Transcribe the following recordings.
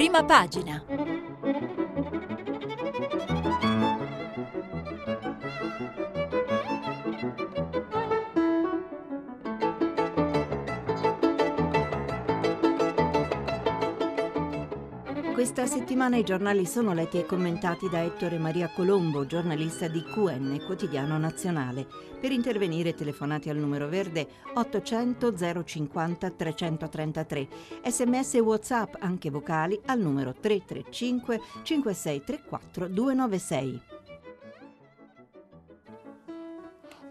Prima pagina. Questa settimana i giornali sono letti e commentati da Ettore Maria Colombo, giornalista di QN, quotidiano nazionale. Per intervenire telefonate al numero verde 800 050 333. Sms e WhatsApp anche vocali al numero 335 5634 296.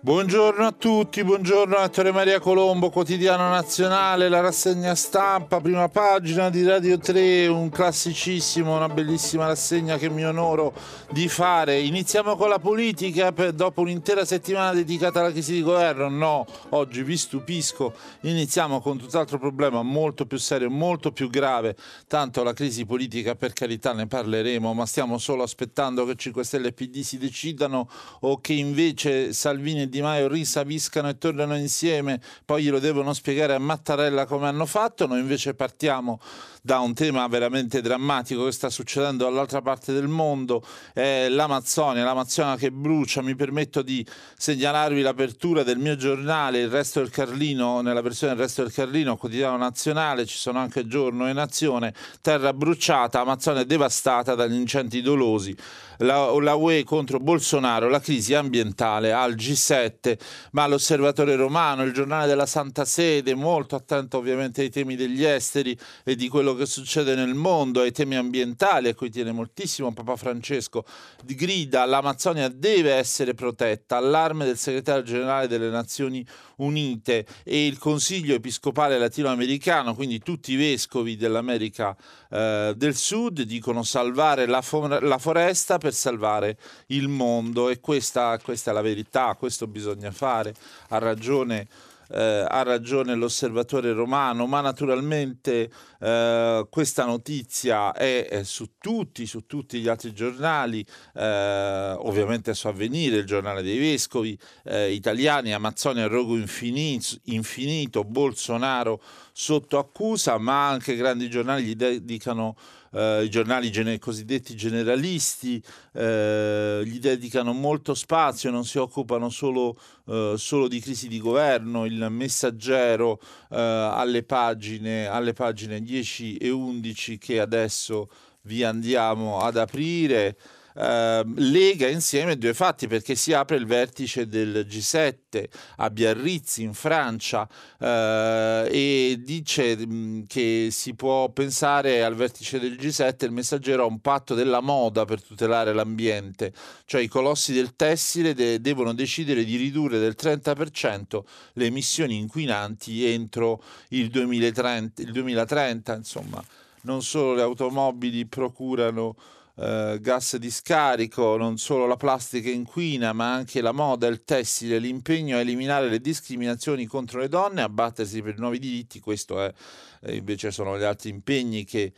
Buongiorno a tutti, buongiorno a Ettore Maria Colombo, quotidiano nazionale, la rassegna stampa, prima pagina di Radio 3, un classicissimo, una bellissima rassegna che mi onoro di fare. Iniziamo con la politica per, dopo un'intera settimana dedicata alla crisi di governo. No, oggi vi stupisco, iniziamo con tutt'altro problema molto più serio, molto più grave. Tanto la crisi politica per carità ne parleremo, ma stiamo solo aspettando che 5 Stelle e PD si decidano o che invece Salvini Di Maio risaviscano e tornano insieme, poi glielo devono spiegare a Mattarella come hanno fatto, noi invece partiamo da un tema veramente drammatico che sta succedendo dall'altra parte del mondo, è l'Amazzonia, l'Amazzonia che brucia, mi permetto di segnalarvi l'apertura del mio giornale, il resto del Carlino, nella versione del resto del Carlino, quotidiano nazionale, ci sono anche giorno e nazione, terra bruciata, Amazzonia devastata dagli incendi dolosi. La, la UE contro Bolsonaro, la crisi ambientale al G7, ma l'Osservatore Romano, il giornale della Santa Sede, molto attento ovviamente ai temi degli esteri e di quello che succede nel mondo, ai temi ambientali a cui tiene moltissimo Papa Francesco, grida l'Amazzonia deve essere protetta, allarme del segretario generale delle Nazioni Unite e il Consiglio Episcopale Latinoamericano, quindi tutti i vescovi dell'America eh, del Sud, dicono salvare la, for- la foresta per salvare il mondo e questa, questa è la verità, questo bisogna fare, ha ragione eh, ha ragione l'osservatore romano, ma naturalmente eh, questa notizia è, è, su tutti, su tutti gli altri giornali, eh, ovviamente su Avvenire, il giornale dei vescovi eh, italiani, Amazzonia rogo infinito, infinito, Bolsonaro sotto accusa, ma anche grandi giornali gli dedicano eh, i giornali gene- cosiddetti generalisti eh, gli dedicano molto spazio, non si occupano solo, eh, solo di crisi di governo, il messaggero eh, alle, pagine, alle pagine 10 e 11 che adesso vi andiamo ad aprire eh, lega insieme due fatti perché si apre il vertice del G7 a Biarritz in Francia eh, e dice mh, mm, che si può pensare al vertice del G7 il messaggero a un patto della moda per tutelare l'ambiente, cioè i colossi del tessile de- devono decidere di ridurre del 30% le emissioni inquinanti entro il 2030, il 2030 insomma. Non solo le automobili procurano eh, gas di scarico, non solo la plastica inquina, ma anche la moda, il tessile, l'impegno a eliminare le discriminazioni contro le donne, a battersi per nuovi diritti, questo è eh, invece sono gli altri impegni che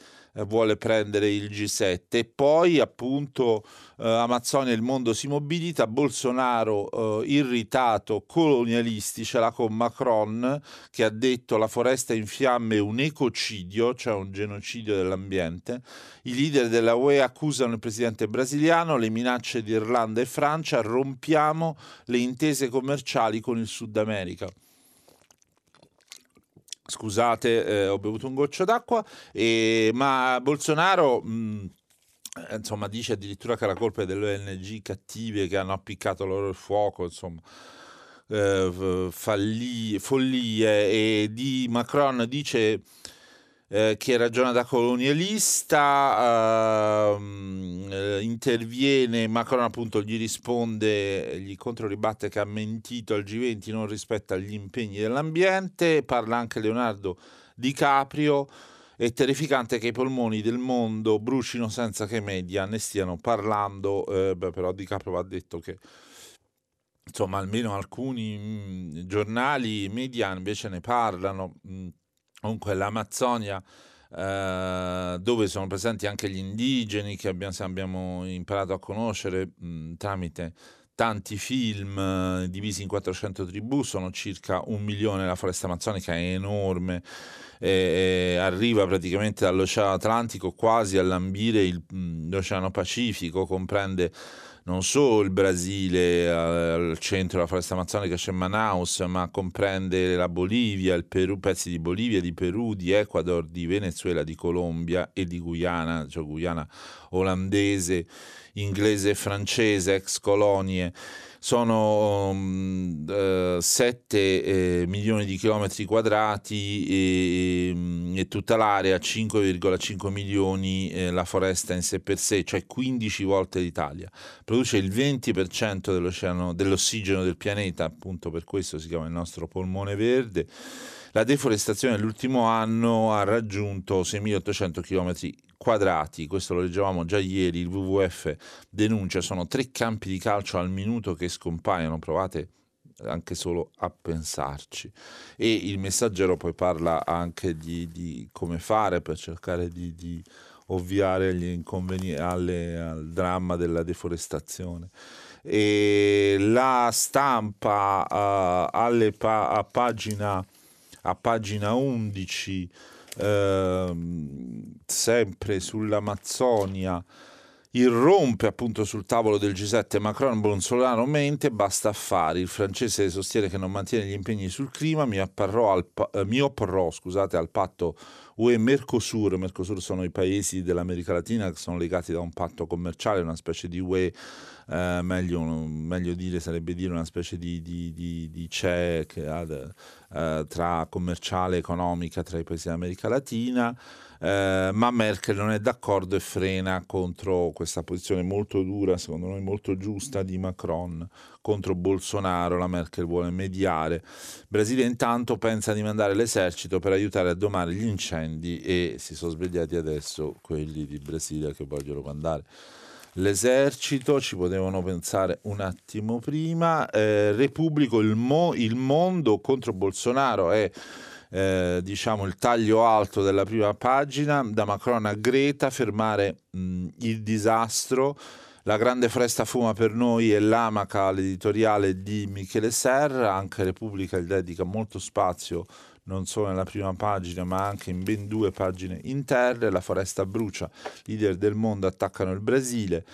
vuole prendere il G7 e poi appunto eh, Amazzonia il mondo si mobilita. Bolsonaro eh, irritato colonialisti ce l'ha con Macron che ha detto la foresta in fiamme è un ecocidio cioè un genocidio dell'ambiente. I leader della UE accusano il presidente brasiliano le minacce di Irlanda e Francia rompiamo le intese commerciali con il Sud America Scusate, eh, ho bevuto un goccio d'acqua, e, ma Bolsonaro... Mh, eh, insomma, dice addirittura che la colpa è delle ONG cattive che hanno appiccato loro il fuoco, insomma, eh, falli, follie. E di Macron dice eh, che ragiona da colonialista, ehm, eh, interviene, Macron appunto gli risponde, gli controribatte che ha mentito al G20, non rispetta gli impegni dell'ambiente, parla anche Leonardo Di Caprio, è terrificante che i polmoni del mondo brucino senza che i media ne stiano parlando, eh, beh, però Di Caprio va detto che insomma almeno alcuni mh, mm, giornali media invece ne parlano. Mh, mm, Comunque l'Amazzonia, eh, dove sono presenti anche gli indigeni che abbiamo, imparato a conoscere mh, tramite, tanti film eh, divisi in 400 tribù, sono circa un milione, la foresta amazzonica è enorme, eh, arriva praticamente dall'Oceano Atlantico quasi a lambire il, l'Oceano Pacifico, comprende non solo il Brasile al centro della foresta amazzonica c'è Manaus, ma comprende la Bolivia, il Perù, pezzi di Bolivia, di Perù, di Ecuador, di Venezuela, di Colombia e di Guyana, cioè Guyana olandese, inglese e francese, ex colonie sono um, uh, 7 eh, milioni di chilometri quadrati e, mm, e tutta l'area 5,5 milioni eh, la foresta in sé per sé, cioè 15 volte l'Italia. Produce il 20% dell'ossigeno del pianeta, appunto per questo si chiama il nostro polmone verde. La deforestazione nell'ultimo anno ha raggiunto 6.800 km quadrati, questo lo leggevamo già ieri, il WWF denuncia, sono tre campi di calcio al minuto che scompaiono, provate anche solo a pensarci. E il messaggero poi parla anche di, di come fare per cercare di, di ovviare gli inconvenienti alle, al dramma della deforestazione. E la stampa uh, pa- a, pagina, a pagina 11 Ehm, sempre sull'Amazzonia, irrompe appunto sul tavolo del G7 Macron Bolsonaro mente basta affari. Il francese sostiene che non mantiene gli impegni sul clima mi, al, eh, mi opporrò scusate, al patto UE Mercosur Mercosur sono i paesi dell'America Latina che sono legati da un patto commerciale una specie di UE eh, meglio, meglio, dire sarebbe dire una specie di, di, di, di CE che ha eh, tra commerciale e economica tra i paesi dell'America Latina, eh, ma Merkel non è d'accordo e frena contro questa posizione molto dura, secondo noi molto giusta di Macron contro Bolsonaro, la Merkel vuole mediare. Brasile intanto pensa di mandare l'esercito per aiutare a domare gli incendi e si sono svegliati adesso quelli di Brasile che vogliono mandare l'esercito, ci potevano pensare un attimo prima, eh, Repubblico, il, mo, il, mondo contro Bolsonaro è eh, diciamo il taglio alto della prima pagina, da Macron a Greta, fermare mh, il disastro. La grande foresta fuma per noi è l'amaca, l'editoriale di Michele Serra, anche Repubblica gli dedica molto spazio non solo nella prima pagina ma anche in ben due pagine interne, la foresta brucia, leader del mondo attaccano il Brasile,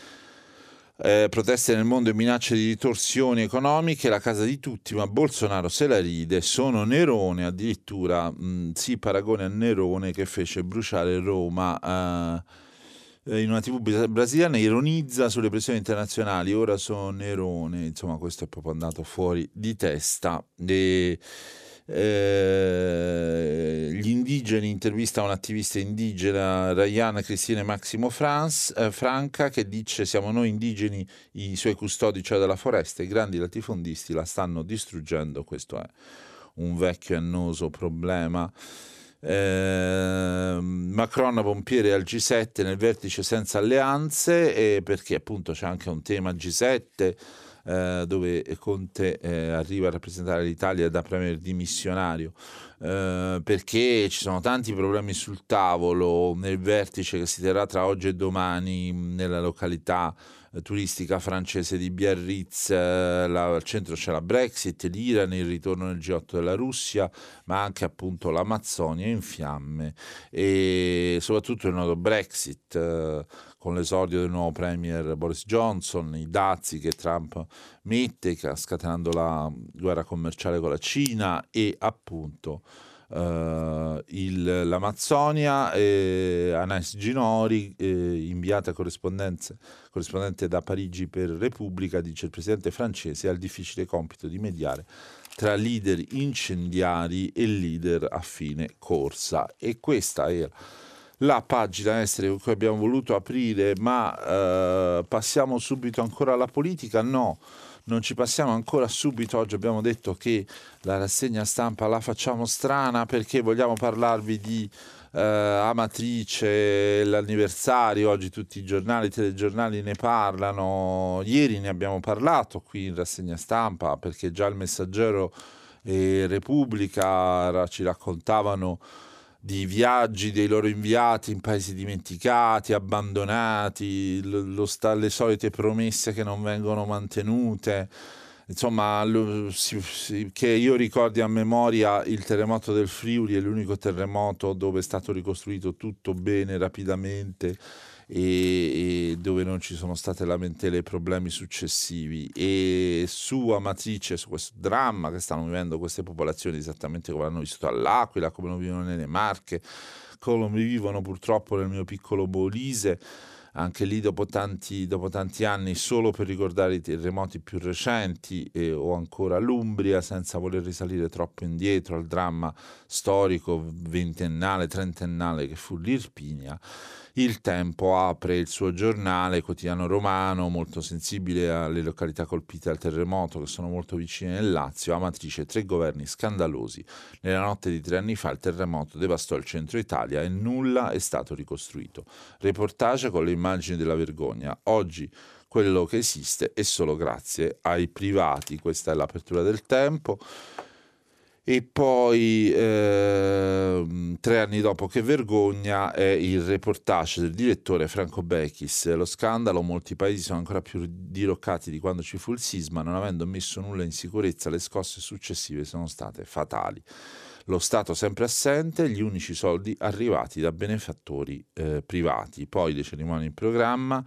eh, proteste nel mondo e minacce di ritorsioni economiche, la casa di tutti, ma Bolsonaro se la ride, sono Nerone, addirittura mh, si paragona a Nerone che fece bruciare Roma. Eh, in una tv brasiliana ironizza sulle pressioni internazionali, ora sono Nerone, insomma questo è proprio andato fuori di testa. E, eh, gli indigeni intervista un attivista indigena Rayana Cristina Maximo France, eh, Franca che dice siamo noi indigeni i suoi custodi cioè della foresta i grandi latifondisti la stanno distruggendo. Questo è un vecchio e annoso problema. Eh, Macron pompiere al G7 nel vertice senza alleanze perché appunto c'è anche un tema G7 eh, dove Conte eh, arriva a rappresentare l'Italia da premier dimissionario, eh, perché ci sono tanti problemi sul tavolo nel vertice che si terrà tra oggi e domani nella località eh, turistica francese di Biarritz, eh, la, al centro c'è la Brexit, l'Iran, il ritorno nel G8 della Russia, ma anche appunto l'Amazzonia in fiamme e soprattutto il nodo Brexit. Con l'esordio del nuovo premier Boris Johnson, i dazi che Trump mette, scatenando la guerra commerciale con la Cina e appunto Uh, il, l'Amazzonia, eh, Anais Ginori, eh, inviata corrispondente da Parigi per Repubblica, dice il presidente francese ha il difficile compito di mediare tra leader incendiari e leader a fine corsa. E questa era la pagina estera con cui abbiamo voluto aprire, ma eh, passiamo subito ancora alla politica? No, non ci passiamo ancora subito. Oggi abbiamo detto che la rassegna stampa la facciamo strana perché vogliamo parlarvi di eh, Amatrice, l'anniversario. Oggi tutti i giornali, i telegiornali ne parlano. Ieri ne abbiamo parlato qui in rassegna stampa perché già il Messaggero e Repubblica ci raccontavano di viaggi dei loro inviati in paesi dimenticati, abbandonati, sta, le solite promesse che non vengono mantenute. Insomma, lo, si, si, che io ricordi a memoria il terremoto del Friuli è l'unico terremoto dove è stato ricostruito tutto bene, rapidamente e, e dove non ci sono state lamentele e problemi successivi. E su Amatrice, su questo dramma che stanno vivendo queste popolazioni esattamente come hanno vissuto all'Aquila, come lo vivono nelle Marche, come vivono purtroppo nel mio piccolo Bolise anche lì dopo tanti, dopo tanti, anni solo per ricordare i terremoti più recenti eh, o ancora l'Umbria senza voler risalire troppo indietro al dramma storico ventennale, trentennale che fu l'Irpinia il Tempo apre il suo giornale quotidiano romano, molto sensibile alle località colpite dal terremoto che sono molto vicine nel Lazio, Amatrice tre governi scandalosi. Nella notte di tre anni fa il terremoto devastò il centro Italia e nulla è stato ricostruito. Reportage con le immagini della vergogna. Oggi quello che esiste è solo grazie ai privati. Questa è l'apertura del tempo e poi eh, tre anni dopo che vergogna è il reportage del direttore Franco Bechis lo scandalo molti paesi sono ancora più diroccati di quando ci fu il sisma non avendo messo nulla in sicurezza le scosse successive sono state fatali lo Stato sempre assente, gli unici soldi arrivati da benefattori eh, privati. Poi le cerimonie in programma,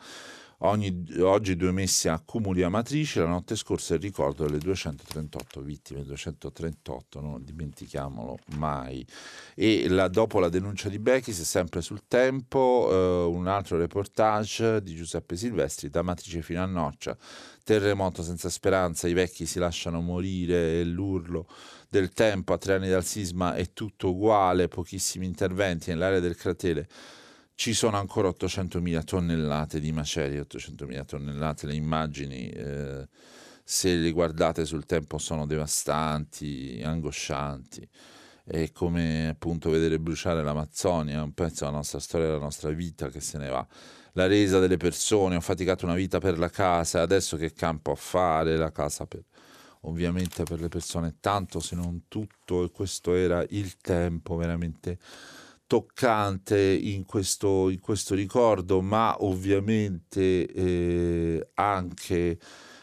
Ogni, oggi due messe a Cumuli Amatrice, la notte scorsa il ricordo delle 238 vittime, 238, non dimentichiamolo mai. E la, dopo la denuncia di Bechis, sempre sul tempo, eh, un altro reportage di Giuseppe Silvestri, da Amatrice fino a Noccia, terremoto senza speranza, i vecchi si lasciano morire e l'urlo del tempo a tre anni dal sisma è tutto uguale, pochissimi interventi nell'area del cratere ci sono ancora 800.000 tonnellate di macerie, 800.000 tonnellate, le immagini eh, se le guardate sul tempo sono devastanti, angoscianti. È come appunto vedere bruciare l'Amazzonia, un pezzo della nostra storia, della nostra vita che se ne va. La resa delle persone, ho faticato una vita per la casa, adesso che campo a fare la casa per, ovviamente per le persone, tanto se non tutto, e questo era il tempo veramente toccante in questo, in questo ricordo, ma ovviamente eh, anche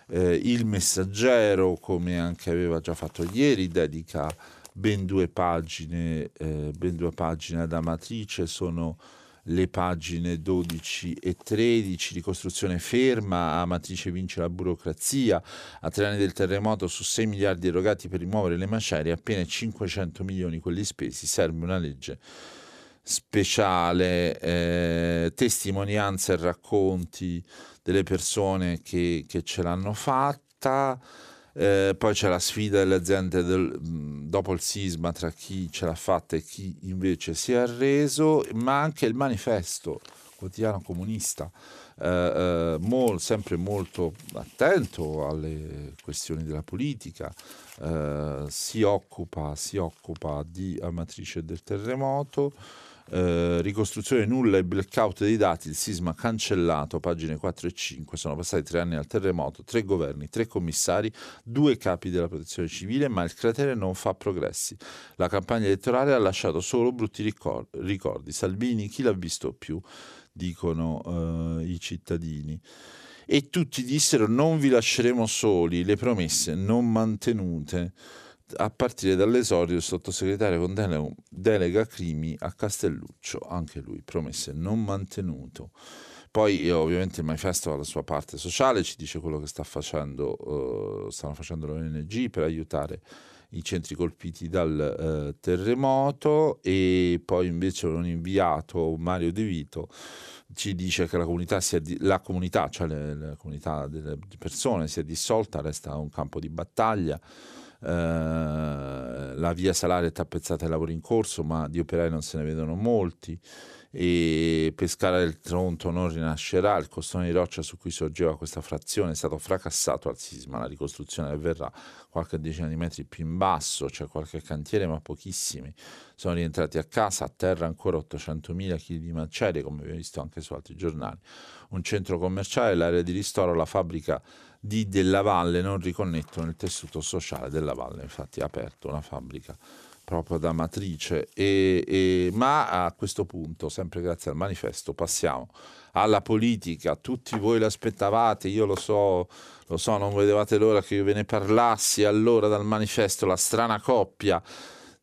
eh, il messaggero, come anche aveva già fatto ieri, dedica ben due pagine, eh, ben due pagine ad Amatrice, sono le pagine 12 e 13, ricostruzione ferma, Amatrice vince la burocrazia, a tre anni del terremoto su 6 miliardi erogati per rimuovere le macerie, appena 500 milioni quelli spesi, serve una legge speciale, eh, testimonianze e racconti delle persone che, che ce l'hanno fatta. Eh, poi c'è la sfida delle aziende del, dopo il sisma tra chi ce l'ha fatta e chi invece si è arreso, ma anche il manifesto quotidiano comunista, eh, eh, mol, sempre molto attento alle questioni della politica, eh, si occupa, si, occupa, di Amatrice del terremoto. Eh, ricostruzione nulla e blackout dei dati, il sisma cancellato, pagine 4 e 5, sono passati tre anni al terremoto, tre governi, tre commissari, due capi della protezione civile, ma il cratere non fa progressi. La campagna elettorale ha lasciato solo brutti ricordi. Salvini, chi l'ha visto più? dicono eh, i cittadini. E tutti dissero non vi lasceremo soli, le promesse non mantenute a partire dall'esordio del sottosegretario con delega, delega crimi a Castelluccio, anche lui promesse non mantenuto. Poi ovviamente il manifesto ha la sua parte sociale, ci dice quello che sta facendo, uh, stanno facendo l'ONG per aiutare i centri colpiti dal uh, terremoto e poi invece un inviato Mario De Vito ci dice che la comunità, di- la comunità cioè le, la comunità delle persone si è dissolta, resta un campo di battaglia eh, la via Salaria è tappezzata ai lavori in corso, ma di operai non se ne vedono molti. E Pescara del Tronto non rinascerà, il costone di roccia su cui sorgeva questa frazione è stato fracassato al sisma, la ricostruzione avverrà qualche decina di metri più in basso, c'è qualche cantiere ma pochissimi, sono rientrati a casa, a terra ancora 800.000 kg di macerie come abbiamo visto anche su altri giornali, un centro commerciale, l'area di ristoro, la fabbrica di Della Valle non riconnettono il tessuto sociale della Valle, infatti ha aperto una fabbrica proprio da matrice. E, e, ma a questo punto, sempre grazie al manifesto, passiamo alla politica. Tutti voi l'aspettavate, io lo so, lo so, non vedevate l'ora che io ve ne parlassi. Allora dal manifesto la strana coppia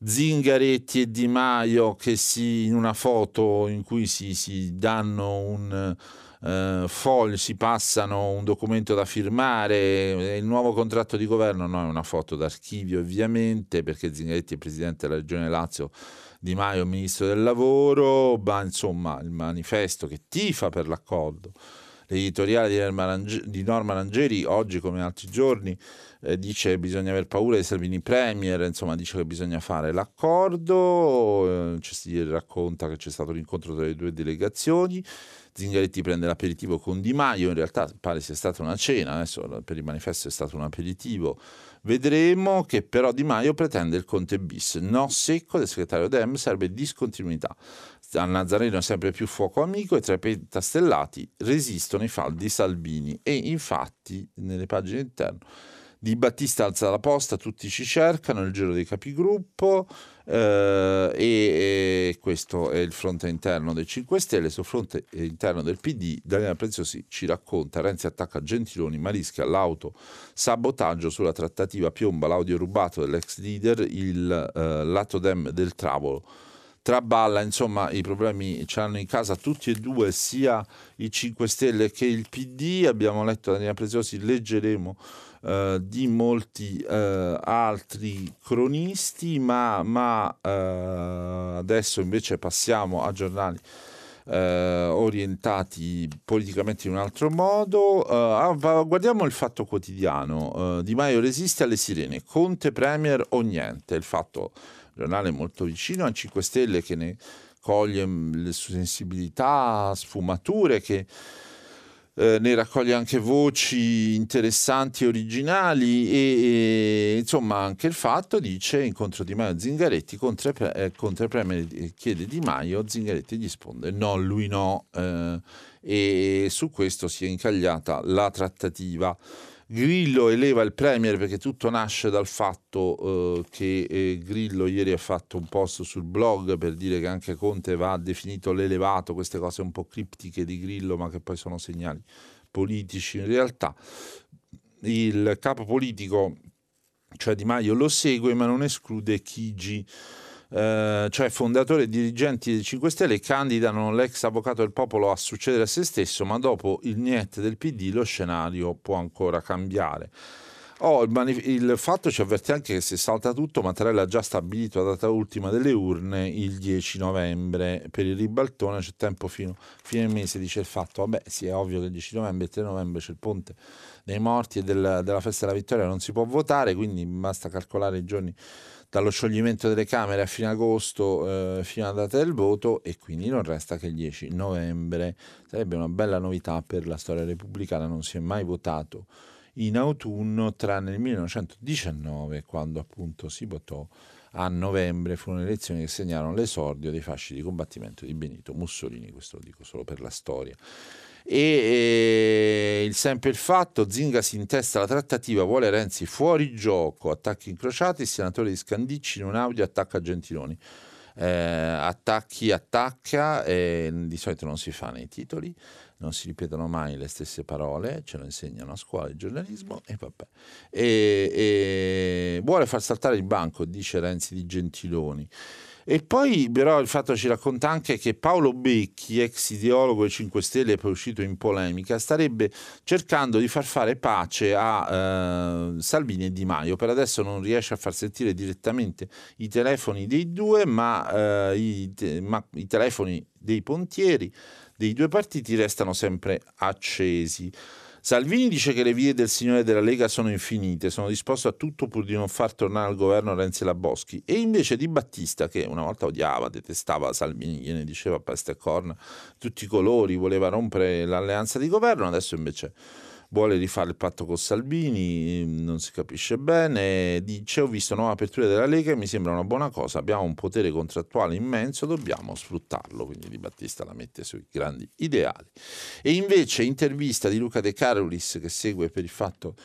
Zingaretti e Di Maio che si, in una foto in cui si, si danno un eh, foglio, si passano un documento da firmare, il nuovo contratto di governo no, è una foto d'archivio ovviamente perché Zingaretti è presidente della regione Lazio, Di Maio ministro del lavoro, ma insomma il manifesto che tifa per l'accordo l'editoriale di Norma, Rangeri, oggi come altri giorni eh, dice che bisogna aver paura di Salvini Premier, insomma dice che bisogna fare l'accordo, eh, si racconta che c'è stato l'incontro tra le due delegazioni, Zingaretti prende l'aperitivo con Di Maio, in realtà pare sia stata una cena, adesso per il manifesto è stato un aperitivo, vedremo che però Di Maio pretende il Conte bis, no secco del segretario Dem serve discontinuità, al Nazareno sempre più fuoco amico e tra i pentastellati resistono i faldi Salvini. E infatti nelle pagine interne di Battista alza la posta, tutti ci cercano, il giro dei capigruppo eh, e, e, questo è il fronte interno dei 5 Stelle, sul fronte interno del PD Daniela Preziosi ci racconta Renzi attacca Gentiloni ma rischia l'auto sabotaggio sulla trattativa piomba l'audio rubato dell'ex leader il eh, lato dem del travolo traballa, insomma i problemi ce l'hanno in casa tutti e due, sia i 5 Stelle che il PD, abbiamo letto Daniela Preziosi, leggeremo eh, di molti eh, altri cronisti, ma, ma eh, adesso invece passiamo a giornali eh, orientati politicamente in un altro modo. Uh, guardiamo il fatto quotidiano. Di Maio resiste alle sirene. Conte Premier o niente. Il fatto giornale molto vicino a 5 Stelle che ne coglie le sue sensibilità, sfumature, che eh, ne raccoglie anche voci interessanti originali e, e, insomma anche il fatto dice incontro Di Maio Zingaretti contro, eh, contro Premier chiede Di Maio Zingaretti risponde no lui no eh, e su questo si è incagliata la trattativa Grillo eleva il Premier perché tutto nasce dal fatto eh, che eh, Grillo ieri ha fatto un post sul blog per dire che anche Conte va definito l'elevato, queste cose un po' criptiche di Grillo ma che poi sono segnali politici in realtà. Il capo politico, cioè Di Maio, lo segue ma non esclude Chigi eh, cioè fondatori e dirigenti dei 5 Stelle, candidano l'ex avvocato del popolo a succedere a se stesso, ma dopo il niente del PD lo scenario può ancora cambiare. Oh, il, manif- il, fatto ci avverte anche che se salta tutto, Mattarella ha già stabilito la data ultima delle urne il 10 novembre. Per il ribaltone c'è tempo fino a fine mese, dice il fatto. Vabbè, sì, è ovvio che il 10 novembre e il 3 novembre c'è il ponte dei morti e del, della festa della vittoria, non si può votare, quindi basta calcolare i giorni dallo scioglimento delle Camere a fine agosto eh, fino alla data del voto e quindi non resta che il 10 novembre. Sarebbe una bella novità per la storia repubblicana, non si è mai votato in autunno tranne nel 1919 quando appunto si votò a novembre furono elezioni che segnarono l'esordio dei fasci di combattimento di Benito Mussolini, questo lo dico solo per la storia e eh, il sempre il fatto, Zinga si intesta la trattativa, vuole Renzi fuori gioco, attacchi incrociati, il senatore di Scandicci in un audio attacca Gentiloni. Eh, attacchi attacca, eh, di solito non si fa nei titoli, non si ripetono mai le stesse parole, ce lo insegnano a scuola il giornalismo e vabbè. E, e vuole far saltare il banco, dice Renzi di Gentiloni. E poi però il fatto ci racconta anche che Paolo Becchi, ex ideologo dei 5 Stelle e poi uscito in polemica, starebbe cercando di far fare pace a eh, Salvini e Di Maio. Per adesso non riesce a far sentire direttamente i telefoni dei due, ma, eh, i, te- ma i telefoni dei pontieri dei due partiti restano sempre accesi. Salvini dice che le vie del signore della Lega sono infinite, sono disposto a tutto pur di non far tornare al governo Renzi e la Boschi. E invece Di Battista, che una volta odiava, detestava Salvini, gliene diceva peste e corna, tutti i colori, voleva rompere l'alleanza di governo, adesso invece vuole rifare il patto con Salvini, non si capisce bene, dice ho visto nuova apertura della Lega e mi sembra una buona cosa, abbiamo un potere contrattuale immenso, dobbiamo sfruttarlo, quindi Di Battista la mette sui grandi ideali. E invece intervista di Luca De Carolis che segue per il fatto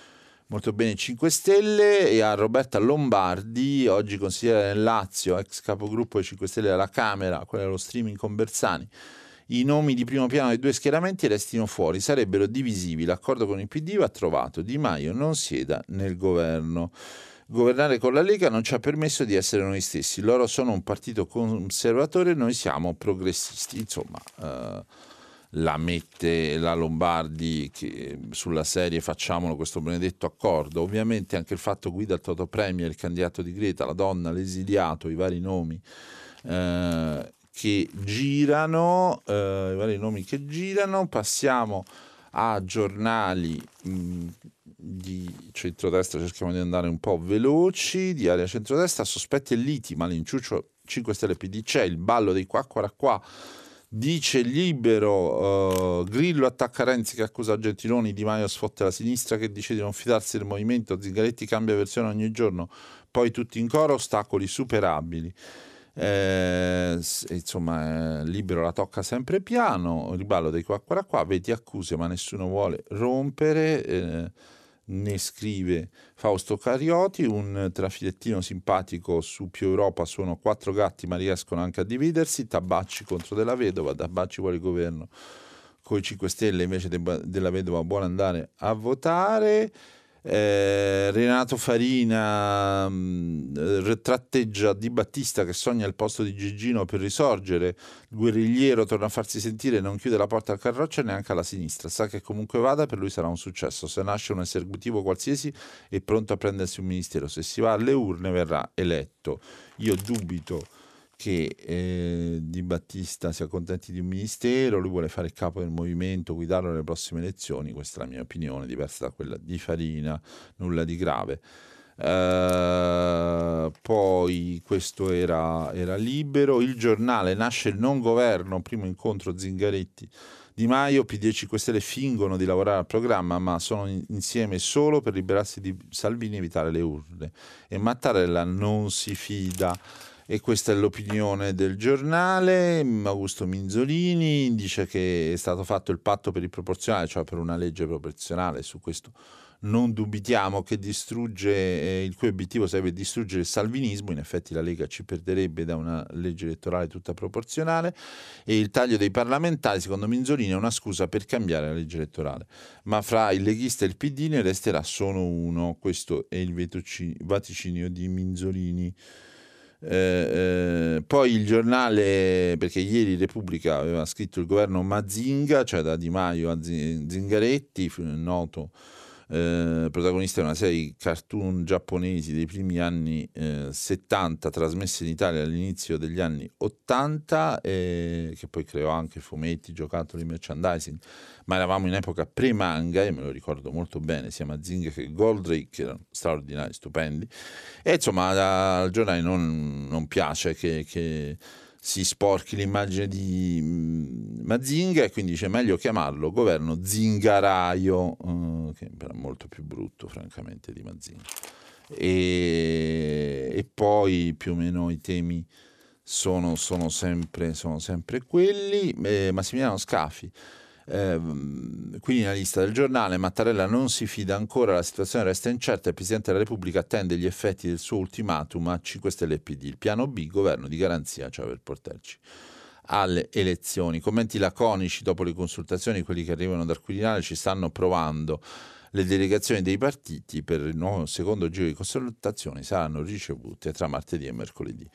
molto bene 5 Stelle e a Roberta Lombardi, oggi consigliere del Lazio, ex capogruppo dei 5 Stelle della Camera, quello dello streaming con Bersani. I nomi di primo piano dei due schieramenti restino fuori, sarebbero divisivi. L'accordo con il PD va trovato. Di Maio non sieda nel governo. Governare con la Lega non ci ha permesso di essere noi stessi. Loro sono un partito conservatore, noi siamo progressisti. Insomma, eh, la mette la Lombardi che sulla serie facciamolo questo benedetto accordo. Ovviamente anche il fatto guida il Toto Premier, il candidato di Greta, la donna, l'esiliato, i vari nomi eh, che girano, eh, i vari nomi che girano. Passiamo a giornali mh, di centrodestra, cerchiamo di andare un po' veloci, di area centrodestra, sospetti e liti, ma l'inciuccio 5 Stelle PD c'è, il ballo dei qua qua qua. Dice libero uh, Grillo attacca Renzi che accusa Gentiloni Di Maio sfotte la sinistra che dice di non fidarsi del movimento. Zingaretti cambia versione ogni giorno poi tutti in coro ostacoli superabili eh, insomma eh, libero la tocca sempre piano riballo dei qua qua qua vedi accuse ma nessuno vuole rompere eh, ne scrive Fausto Carioti, un trafilettino simpatico su più Europa sono quattro gatti ma riescono anche a dividersi, Tabacci contro della vedova, Tabacci vuole il governo con i 5 Stelle invece de- della vedova buona andare a votare. Eh, Renato Farina mh, mm, tratteggia Di Battista che sogna il posto di Gigino per risorgere. Il guerrigliero torna a farsi sentire, non chiude la porta al carroccio neanche alla sinistra. Sa che comunque vada, per lui sarà un successo. Se nasce un esecutivo qualsiasi, è pronto a prendersi un ministero. Se si va alle urne, verrà eletto. Io dubito che eh, Di Battista si accontenti di un ministero, lui vuole fare il capo del movimento, guidarlo nelle prossime elezioni, questa è la mia opinione, diversa da quella di Farina, nulla di grave. Uh, poi questo era, era, libero, il giornale nasce il non governo, primo incontro Zingaretti Di Maio, PD e 5 Stelle fingono di lavorare al programma ma sono in, insieme solo per liberarsi di Salvini e evitare le urne. E Mattarella non si fida e questa è l'opinione del giornale. Augusto Minzolini dice che è stato fatto il patto per il proporzionale, cioè per una legge proporzionale, su questo non dubitiamo che distrugge, eh, il cui obiettivo sarebbe distruggere il salvinismo, in effetti la Lega ci perderebbe da una legge elettorale tutta proporzionale. E il taglio dei parlamentari, secondo Minzolini, è una scusa per cambiare la legge elettorale, ma fra il leghista e il PD ne resterà solo uno, questo è il vaticinio di Minzolini. Eh, eh, poi il giornale, perché ieri Repubblica aveva scritto il governo Mazinga, cioè da Di Maio a Zingaretti, noto eh, protagonista di una serie di cartoon giapponesi dei primi anni eh, 70 trasmesse in Italia all'inizio degli anni 80 eh, che poi creò anche fumetti, giocattoli, merchandising. Ma eravamo in epoca pre-manga e me lo ricordo molto bene sia Mazinga che Goldrake erano straordinari, stupendi. E insomma al giornale non, non piace che, che si sporchi l'immagine di mm, Mazinga e quindi dice meglio chiamarlo governo zingaraio, eh, che è molto più brutto francamente di Mazinga. E, e poi più o meno i temi sono, sono, sempre, sono sempre, quelli. Eh, Massimiliano Scafi eh, quindi nella lista del giornale Mattarella non si fida ancora, la situazione resta incerta, il Presidente della Repubblica attende gli effetti del suo ultimatum a 5 Stelle e PD. Il piano B, governo di garanzia, cioè per portarci alle elezioni. Commenti laconici dopo le consultazioni, quelli che arrivano dal Quirinale ci stanno provando. Le delegazioni dei partiti per il nuovo secondo giro di consultazioni saranno ricevute tra martedì e mercoledì.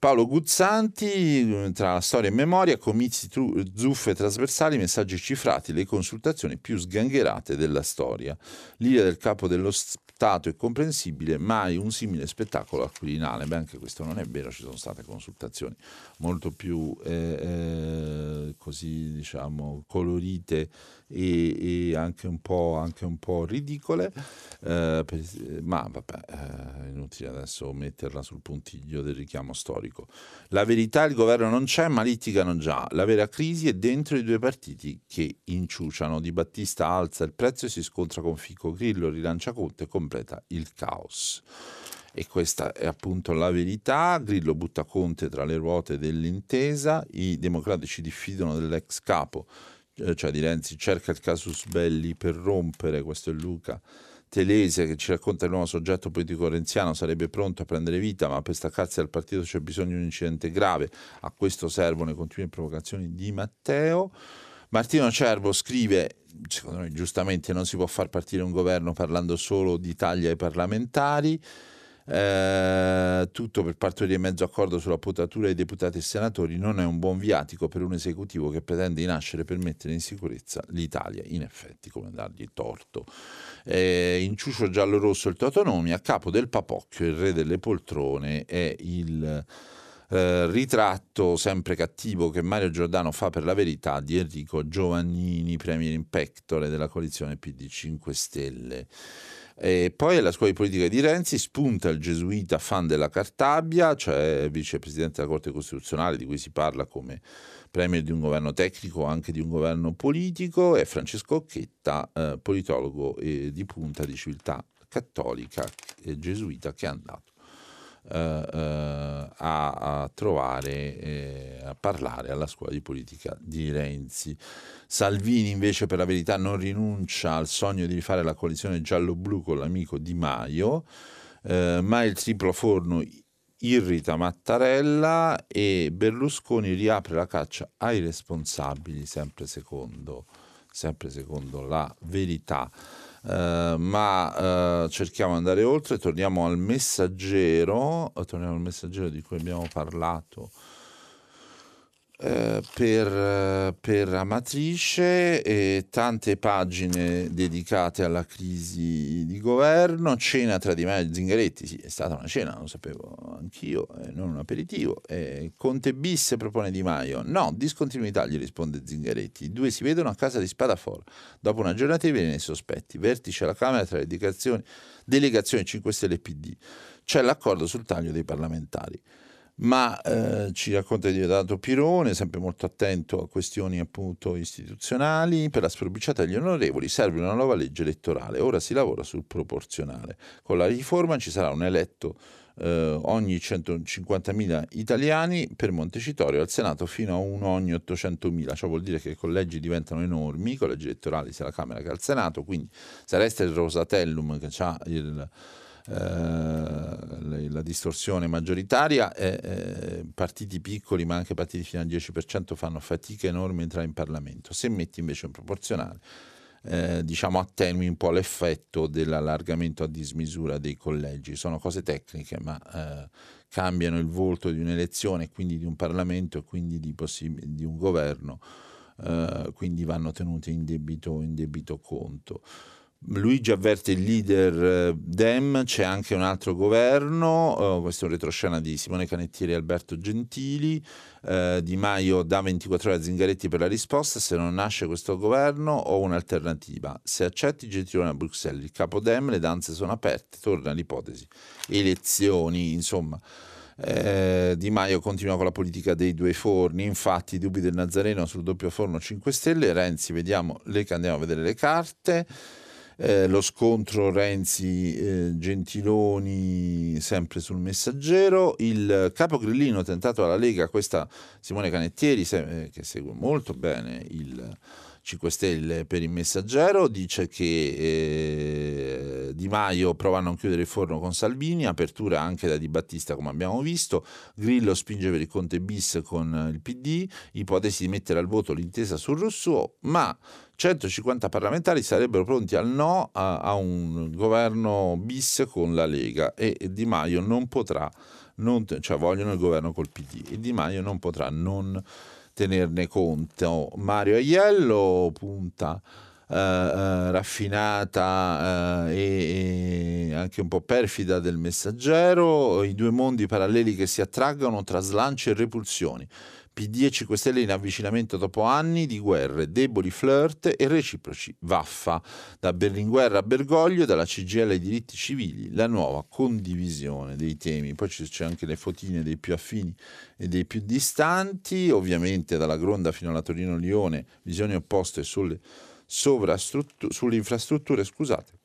Paolo Guzzanti, tra storia e memoria, comizi, zuffe trasversali, messaggi cifrati, le consultazioni più sgangherate della storia. L'idea del capo dello Stato è comprensibile, mai un simile spettacolo al Quirinale. Beh, anche questo non è vero, ci sono state consultazioni molto più eh, eh, così, diciamo, colorite e, e anche, un anche, un po', ridicole, eh, per, ma vabbè, è eh, inutile adesso metterla sul puntiglio del richiamo storico. La verità, il governo non c'è, ma litigano già. La vera crisi è dentro i due partiti che inciuciano. Di Battista alza il prezzo e si scontra con Fico Grillo, rilancia Conte e completa il caos e questa è appunto la verità. Grillo butta Conte tra le ruote dell'intesa, i democratici diffidano dell'ex capo, eh, cioè di Renzi, cerca il casus belli per rompere, questo è Luca Telese che ci racconta il nuovo soggetto politico renziano sarebbe pronto a prendere vita, ma per staccarsi dal partito c'è bisogno di un incidente grave. A questo servono le continue provocazioni di Matteo. Martino Cervo scrive, secondo noi giustamente non si può far partire un governo parlando solo di tagli ai parlamentari. Eh, tutto per partorire mezzo accordo sulla potatura dei deputati e senatori non è un buon viatico per un esecutivo che pretende di nascere per mettere in sicurezza l'Italia. In effetti, come dargli torto. Eh, in ciucio giallo-rosso il Totonomi, a capo del Papocchio, il re delle poltrone, è il eh, ritratto sempre cattivo che Mario Giordano fa per la verità di Enrico Giovannini, premier in pectore della coalizione PD 5 Stelle. E poi alla scuola di politica di Renzi spunta il gesuita fan della Cartabia, cioè vicepresidente della Corte Costituzionale, di cui si parla come premier di un governo tecnico, anche di un governo politico, e Francesco Occhetta, eh, politologo eh, di punta di civiltà cattolica e gesuita, che è andato a, a, trovare, eh, a parlare alla scuola di politica di Renzi. Salvini invece per la verità non rinuncia al sogno di rifare la coalizione giallo-blu con l'amico Di Maio, eh, ma il triplo forno irrita Mattarella e Berlusconi riapre la caccia ai responsabili, sempre secondo, sempre secondo la verità. Uh, ma uh, cerchiamo di andare oltre, torniamo al messaggero, torniamo al messaggero di cui abbiamo parlato eh, per, per, Amatrice e tante pagine dedicate alla crisi di governo, cena tra Di Maio e Zingaretti, sì, è stata una cena, lo sapevo anch'io, eh, non un aperitivo. Eh, Conte bis propone Di Maio, no, discontinuità gli risponde Zingaretti, i due si vedono a casa di Spadafora, dopo una giornata di veleni sospetti, vertice alla Camera tra le delegazioni 5 Stelle e PD, c'è l'accordo sul taglio dei parlamentari ma eh, ci racconta di Dato Pirone, sempre molto attento a questioni appunto istituzionali. Per la sforbiciata degli onorevoli serve una nuova legge elettorale, ora si lavora sul proporzionale. Con la riforma ci sarà un eletto eh, ogni 150.000 italiani per Montecitorio, al Senato fino a uno ogni 800.000, ciò vuol dire che i collegi diventano enormi, i collegi elettorali sia alla Camera che al Senato, quindi se resta il Rosatellum che ha il la distorsione maggioritaria, eh, partiti piccoli ma anche partiti fino al 10% fanno fatica enorme a entrare in Parlamento. Se metti invece un proporzionale, eh, diciamo attenui un po' l'effetto dell'allargamento a dismisura dei collegi. Sono cose tecniche, ma eh, cambiano il volto di un'elezione, quindi di un Parlamento e quindi di, possib- di un governo, eh, quindi vanno tenute in debito, in debito conto. Luigi avverte il leader eh, Dem, c'è anche un altro governo, uh, questo è un retroscena di Simone Canettieri e Alberto Gentili, uh, Di Maio da 24 ore a Zingaretti per la risposta, se non nasce questo governo ho un'alternativa, se accetti Gentilone a Bruxelles, il capo Dem, le danze sono aperte, torna l'ipotesi, elezioni, insomma. Eh, di Maio continua con la politica dei due forni, infatti i dubbi del Nazareno sul doppio forno 5 Stelle, Renzi vediamo, le, andiamo a vedere le carte, eh, lo scontro Renzi-Gentiloni eh, sempre sul messaggero, il capo grillino tentato dalla Lega, questa Simone Canettieri se, eh, che segue molto bene il 5 Stelle per il messaggero, dice che eh, Di Maio prova a non chiudere il forno con Salvini, apertura anche da Di Battista come abbiamo visto, Grillo spinge per il Conte bis con il PD, ipotesi di mettere al voto l'intesa sul Rousseau, ma 150 parlamentari sarebbero pronti al no a, a un governo bis con la Lega e, Di Maio non potrà, non, cioè vogliono il governo col PD e Di Maio non potrà non tenerne conto. Mario Aiello punta eh, eh, raffinata eh, e, e, anche un po' perfida del messaggero, i due mondi paralleli che si attraggono tra slanci e repulsioni. PD e 5 Stelle in avvicinamento dopo anni di guerre, deboli flirt e reciproci vaffa. Da Berlinguer a Bergoglio, dalla CGL ai diritti civili, la nuova condivisione dei temi. Poi c'è anche le fotine dei più affini e dei più distanti, ovviamente dalla Gronda fino alla Torino-Lione, visioni opposte sulle, sulle infrastrutture, scusate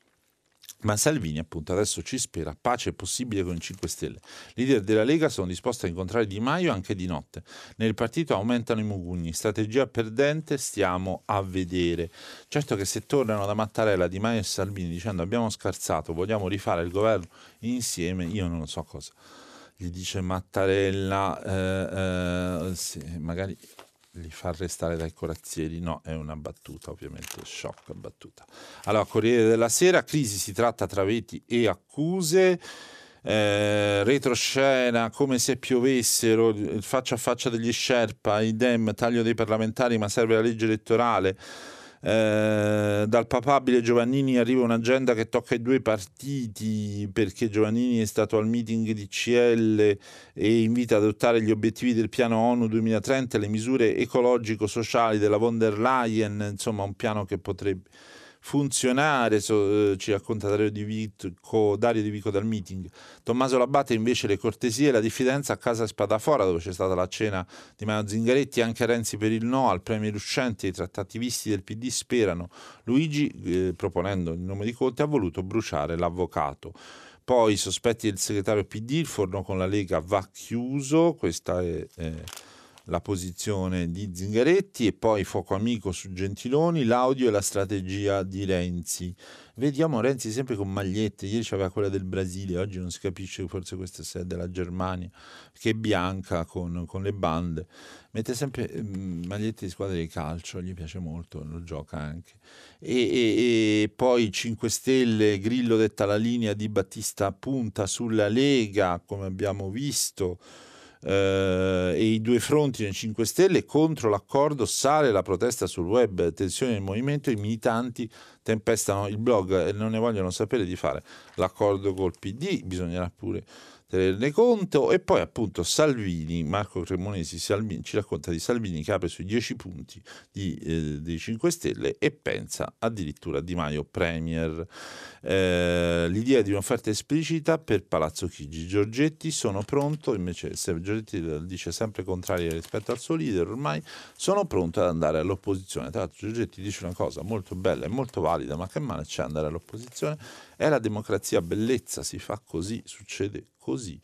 Ma Salvini appunto adesso ci spera pace possibile con i 5 Stelle. Leader della Lega sono disposti a incontrare Di Maio anche di notte. Nel partito aumentano i mugugni, strategia perdente, stiamo a vedere. Certo che se tornano da Mattarella, Di Maio e Salvini dicendo abbiamo scherzato, vogliamo rifare il governo insieme, io non so cosa. Gli dice Mattarella, eh, eh, sì, magari li fa arrestare dai corazzieri. No, è una battuta, ovviamente, shock battuta. Allora, Corriere della Sera, crisi si tratta tra veti e accuse. Eh, retroscena come se piovessero faccia a faccia degli Sherpa, idem, taglio dei parlamentari ma serve la legge elettorale eh, dal papabile Giovannini arriva un'agenda che tocca i due partiti perché Giovannini è stato al meeting di CL e invita ad adottare gli obiettivi del piano ONU 2030 e le misure ecologico-sociali della von der Leyen, insomma un piano che potrebbe funzionare, so, eh, ci racconta Dario Di, Vico, Dario Di Vico dal meeting. Tommaso Labate invece le cortesie e la diffidenza a casa Spadafora dove c'è stata la cena di Maio Zingaretti, anche Renzi per il no, al premio Ruscenti i trattativisti del PD sperano. Luigi, eh, proponendo il nome di Conte, ha voluto bruciare l'avvocato. Poi i sospetti del segretario PD, il forno con la Lega va chiuso, questa è... Eh, la posizione di Zingaretti e poi fuoco amico su Gentiloni, l'audio e la strategia di Renzi. Vediamo Renzi sempre con magliette, ieri c'aveva quella del Brasile, oggi non si capisce, forse questa è della Germania, che è bianca con, con le bande. Mette sempre eh, magliette di squadre di calcio, gli piace molto, lo gioca anche. E, e, e poi 5 Stelle, Grillo detta la linea di Battista punta sulla Lega, come abbiamo visto eh, e i due fronti nei 5 Stelle contro l'accordo sale la protesta sul web, tensione nel movimento, i militanti tempestano il blog e non ne vogliono sapere di fare l'accordo col PD, bisognerà pure tenerne conto e poi appunto Salvini, Marco Cremonesi Salvini, ci racconta di Salvini che apre sui 10 punti di, eh, dei 5 Stelle e pensa addirittura a Di Maio Premier. Eh, l'idea di un'offerta esplicita per Palazzo Chigi. Giorgetti sono pronto, invece se Giorgetti dice sempre contrario rispetto al suo leader ormai, sono pronto ad andare all'opposizione. Tra l'altro Giorgetti dice una cosa molto bella e molto valida, ma che male c'è andare all'opposizione? È la democrazia bellezza, si fa così, succede così.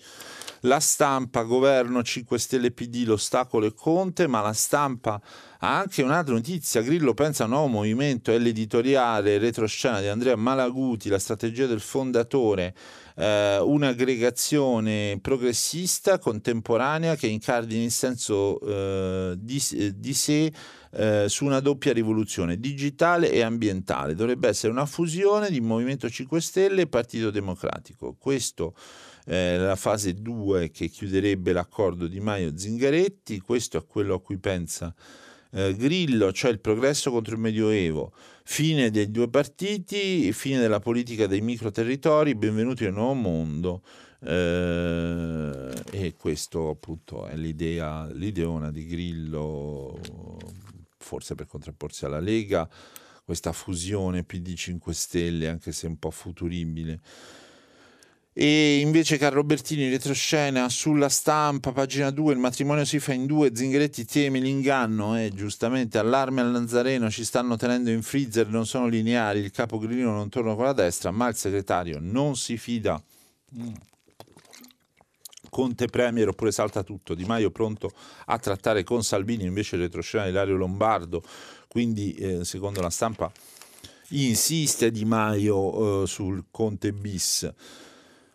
La stampa, governo 5 Stelle PD, l'ostacolo è Conte, ma la stampa ha anche un'altra notizia. Grillo pensa a un nuovo movimento, è l'editoriale retroscena di Andrea Malaguti, la strategia del fondatore, eh, un'aggregazione progressista contemporanea che incardina il senso eh, di, di, sé eh, su una doppia rivoluzione digitale e ambientale. Dovrebbe essere una fusione di Movimento 5 Stelle e Partito Democratico. Questo eh, la fase 2 che chiuderebbe l'accordo di Maio-Zingaretti, questo è quello a cui pensa eh, Grillo, cioè il progresso contro il Medioevo, fine dei due partiti, fine della politica dei microterritori, benvenuti nel nuovo mondo. Eh, e questo appunto è l'idea, l'ideona di Grillo, forse per contrapporsi alla Lega, questa fusione PD 5 Stelle, anche se un po' futuribile. E invece Carlo Bertini, retroscena, sulla stampa, pagina 2, il matrimonio si fa in due, Zingaretti teme l'inganno e eh, giustamente allarme al Nazareno, ci stanno tenendo in freezer, non sono lineari, il capo grillino non torna con la destra, ma il segretario non si fida. Mm. Conte Premier oppure salta tutto, Di Maio pronto a trattare con Salvini invece retroscena di Lario Lombardo, quindi eh, secondo la stampa insiste Di Maio eh, sul Conte bis.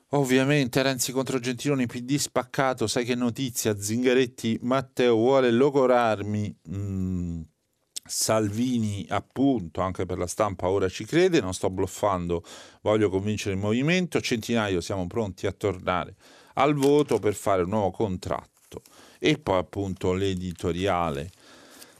Ovviamente Renzi contro Gentiloni, PD spaccato, sai che notizia, Zingaretti, Matteo vuole logorarmi, mm, Salvini appunto, anche per la stampa ora ci crede, non sto bluffando, voglio convincere il movimento, Centinaio siamo pronti a tornare al voto per fare un nuovo contratto e poi appunto l'editoriale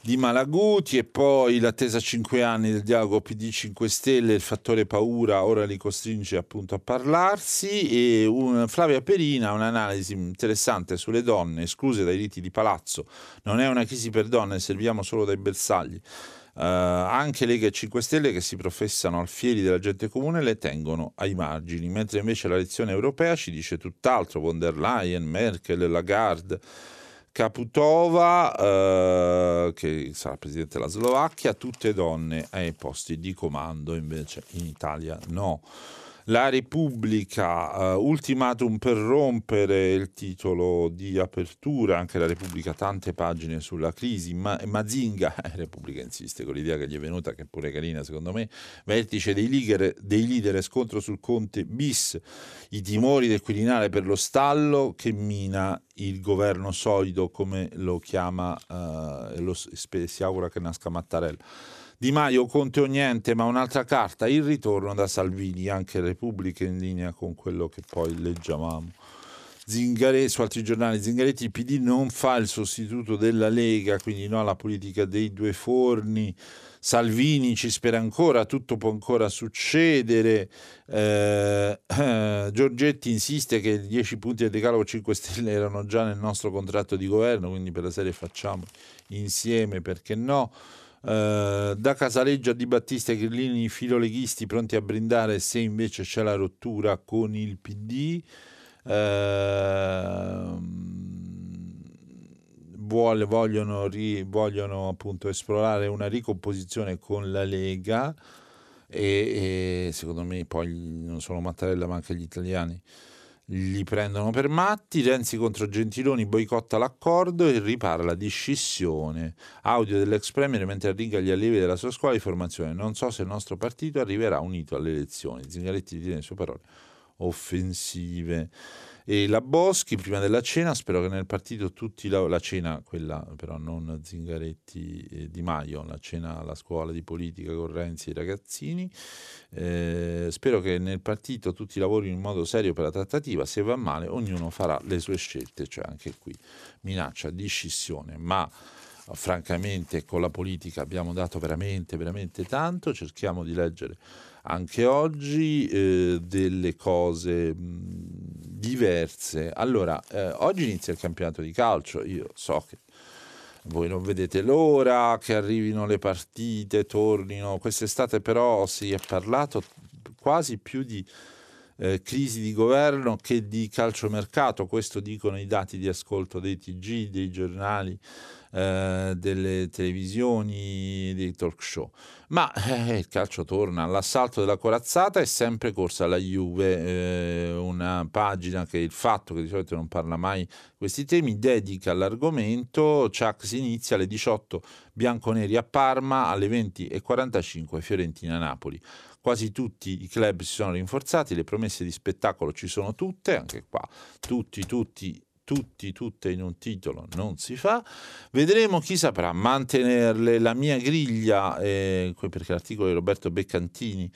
di Malaguti e poi l'attesa 5 anni del dialogo PD 5 Stelle, il fattore paura ora li costringe appunto a parlarsi e un, Flavia Perina, un'analisi interessante sulle donne escluse dai riti di palazzo, non è una crisi per donne, serviamo solo dai bersagli. Uh, anche Lega e 5 Stelle che si professano alfieri della gente comune le tengono ai margini, mentre invece la lezione europea ci dice tutt'altro, von der Leyen, Merkel, Lagarde, Kaputova, eh, che sarà presidente della Slovacchia, tutte donne ai posti di comando, invece in Italia no. La Repubblica, uh, ultimatum per rompere il titolo di apertura, anche la Repubblica tante pagine sulla crisi, ma Mazinga, eh, Repubblica insiste con l'idea che gli è venuta, che è pure carina secondo me, vertice dei leader, dei leader scontro sul Conte bis, i timori del Quirinale per lo stallo che mina il governo solido come lo chiama uh, lo, si augura che nasca Mattarella. Di Maio, Conte o niente, ma un'altra carta, il ritorno da Salvini, anche Repubblica in linea con quello che poi leggiamo. Zingaretti, su altri giornali, Zingaretti, il PD non fa il sostituto della Lega, quindi no alla politica dei due forni. Salvini ci spera ancora, tutto può ancora succedere. Eh, eh, Giorgetti insiste che i 10 punti del decalogo 5 Stelle erano già nel nostro contratto di governo, quindi per la serie facciamo insieme, perché no? Uh, da Casaleggio a Di Battista e Grillini filoleghisti pronti a brindare se invece c'è la rottura con il PD. Uh, ehm, vuole, vogliono, ri, vogliono appunto esplorare una ricomposizione con la Lega e, e secondo me poi non solo Mattarella ma anche gli italiani li prendono per matti, Renzi contro Gentiloni boicotta l'accordo e riparla di scissione. Audio dell'ex premier mentre arringa gli allievi della sua scuola di formazione. Non so se il nostro partito arriverà unito alle elezioni. Zingaretti ritiene le sue parole offensive e la Boschi prima della cena, spero che nel partito tutti la, la cena, quella però non Zingaretti e Di Maio, la cena alla scuola di politica con Renzi e i ragazzini, eh, spero che nel partito tutti lavorino in modo serio per la trattativa, se va male ognuno farà le sue scelte, cioè anche qui minaccia di scissione, ma francamente con la politica abbiamo dato veramente, veramente tanto, cerchiamo di leggere anche oggi eh, delle cose mh, diverse. Allora, eh, oggi inizia il campionato di calcio, io so che voi non vedete l'ora che arrivino le partite, tornino. Quest'estate però si è parlato quasi più di eh, crisi di governo che di calciomercato, questo dicono i dati di ascolto dei TG, dei giornali, eh, delle televisioni, dei talk show. Ma eh, il calcio torna, l'assalto della corazzata è sempre corsa alla Juve, eh, una pagina che il fatto che di solito non parla mai questi temi dedica all'argomento, Chuck si inizia alle 18 bianconeri a Parma, alle 20.45 Fiorentina-Napoli quasi tutti i club si sono rinforzati, le promesse di spettacolo ci sono tutte, anche qua tutti, tutti tutti, tutte in un titolo non si fa. Vedremo chi saprà mantenerle. La mia griglia, eh, perché l'articolo di Roberto Beccantini,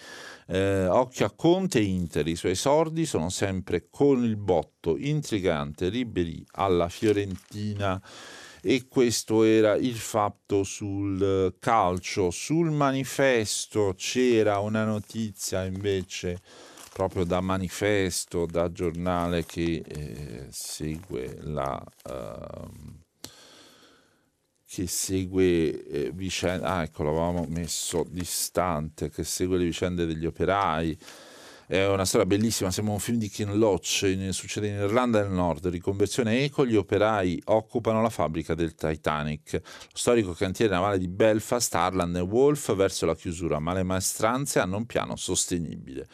eh, occhio a Conte Inter, i suoi sordi sono sempre con il botto intrigante Ribéry alla Fiorentina e questo era il fatto sul calcio. Sul manifesto c'era una notizia invece proprio da manifesto, da giornale che eh, segue la... Uh, che segue eh, vicende, ah ecco l'avevamo messo distante, che segue le vicende degli operai, è una storia bellissima, sembra un film di Ken Loach, succede in Irlanda del Nord, riconversione eco, gli operai occupano la fabbrica del Titanic. Lo storico cantiere navale di Belfast, Harland e Wolf, verso la chiusura, ma le maestranze hanno un piano sostenibile.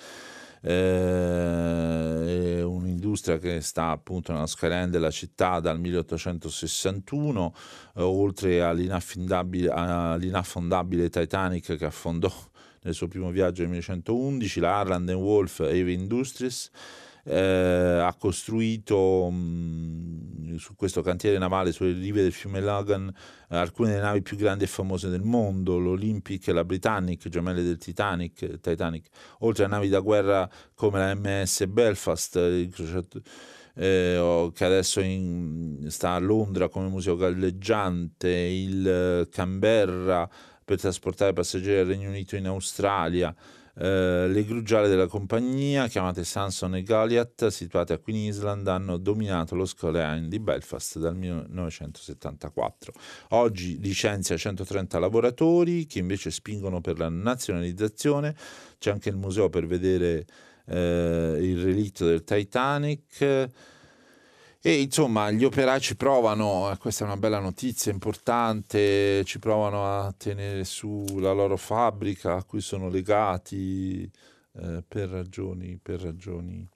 Eh, un'industria che sta appunto nella skyline della città dal 1861, eh, oltre all'inaffondabile, all'inaffondabile Titanic che affondò nel suo primo viaggio nel 1911, la Harland Wolf Heavy Industries eh, ha costruito mh, su questo cantiere navale sulle rive del fiume Logan alcune delle navi più grandi e famose del mondo, l'Olympic e la Britannic, gemelle del Titanic, Titanic, oltre a navi da guerra come la MS Belfast, eh, che adesso in, sta a Londra come museo galleggiante, il Canberra per trasportare passeggeri al Regno Unito in Australia. Eh, le grugiale della compagnia, chiamate Samson e Goliath, situate a Queen Island, hanno dominato lo skyline di Belfast dal 1974. Oggi licenzia 130 lavoratori che invece spingono per la nazionalizzazione. C'è anche il museo per vedere eh, il relitto del Titanic. E insomma, gli operai ci provano, questa è una bella notizia importante, ci provano a tenere su la loro fabbrica a cui sono legati eh, per ragioni, per ragioni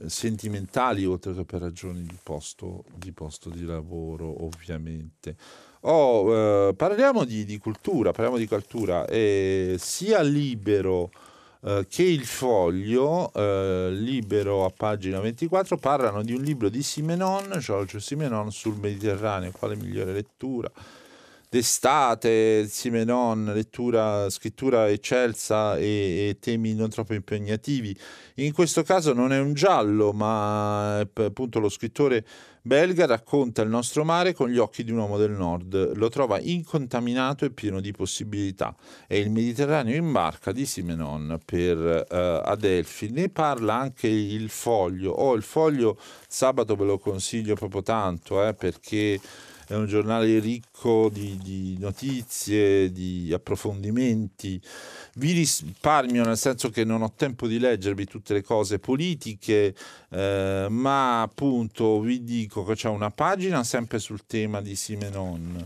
eh, sentimentali oltre che per ragioni di posto di, posto di lavoro ovviamente. Oh, eh, parliamo di, di, cultura, parliamo di cultura, eh, sia libero eh, che il foglio, eh, libero a pagina 24, parlano di un libro di Simenon, Giorgio Simenon, sul Mediterraneo, quale migliore lettura d'estate, Simenon, lettura, scrittura eccelsa e, e, temi non troppo impegnativi. In questo caso non è un giallo, ma appunto lo scrittore belga racconta il nostro mare con gli occhi di un uomo del nord, lo trova incontaminato e pieno di possibilità. È il Mediterraneo in barca di Simenon per uh, Adelphi. Ne parla anche il foglio. Oh, il foglio sabato ve lo consiglio proprio tanto eh, perché è un giornale ricco di, di, notizie, di approfondimenti. Vi risparmio nel senso che non ho tempo di leggervi tutte le cose politiche, eh, ma appunto vi dico che c'è una pagina sempre sul tema di Simenon.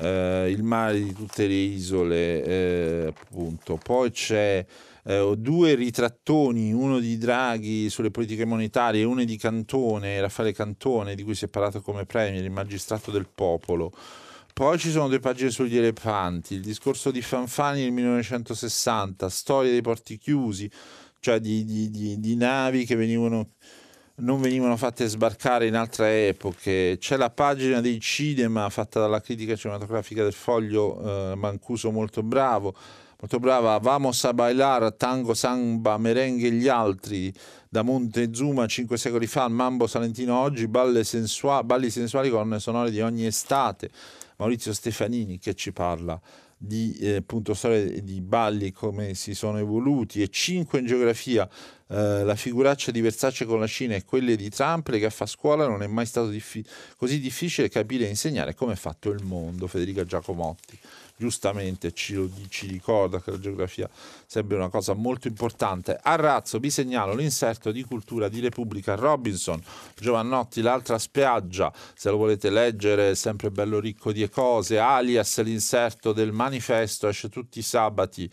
Eh, il mare di tutte le isole, eh, appunto. Poi c'è eh, due ritrattoni, uno di Draghi sulle politiche monetarie e uno di Cantone, Raffaele Cantone, di cui si è parlato come premier, il magistrato del popolo. Poi ci sono due pagine sugli elefanti, il discorso di Fanfani nel 1960, storia dei porti chiusi, cioè di, di, di, di navi che venivano, non venivano fatte sbarcare in altre epoche. C'è la pagina dei cinema fatta dalla critica cinematografica del foglio, eh, Mancuso molto bravo molto brava, Vamos a bailar, tango, samba, merengue e gli altri, da Montezuma cinque secoli fa, Mambo Salentino oggi, sensua- balli sensuali con sonore di ogni estate, Maurizio Stefanini che ci parla di eh, appunto storie di balli come si sono evoluti. E cinque in geografia eh, la figuraccia di Versace con la Cina e quelle di Trump le che fa scuola non è mai stato diffi- così difficile capire e insegnare come è fatto il mondo Federica Giacomotti giustamente ci, ci, ricorda che la geografia sembra una cosa molto importante. A razzo vi segnalo l'inserto di cultura di Repubblica Robinson, Giovannotti, l'altra spiaggia, se lo volete leggere sempre bello ricco di cose, alias l'inserto del manifesto, esce tutti i sabati.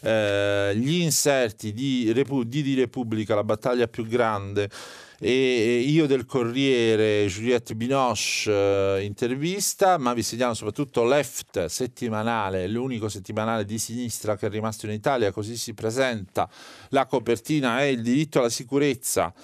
Eh, gli inserti di, Repu- di, di Repubblica, la battaglia più grande, e io del Corriere Juliette Binoche eh, intervista, ma vi segnalo soprattutto Left settimanale, l'unico settimanale di sinistra che è rimasto in Italia, così si presenta. La copertina è il diritto alla sicurezza.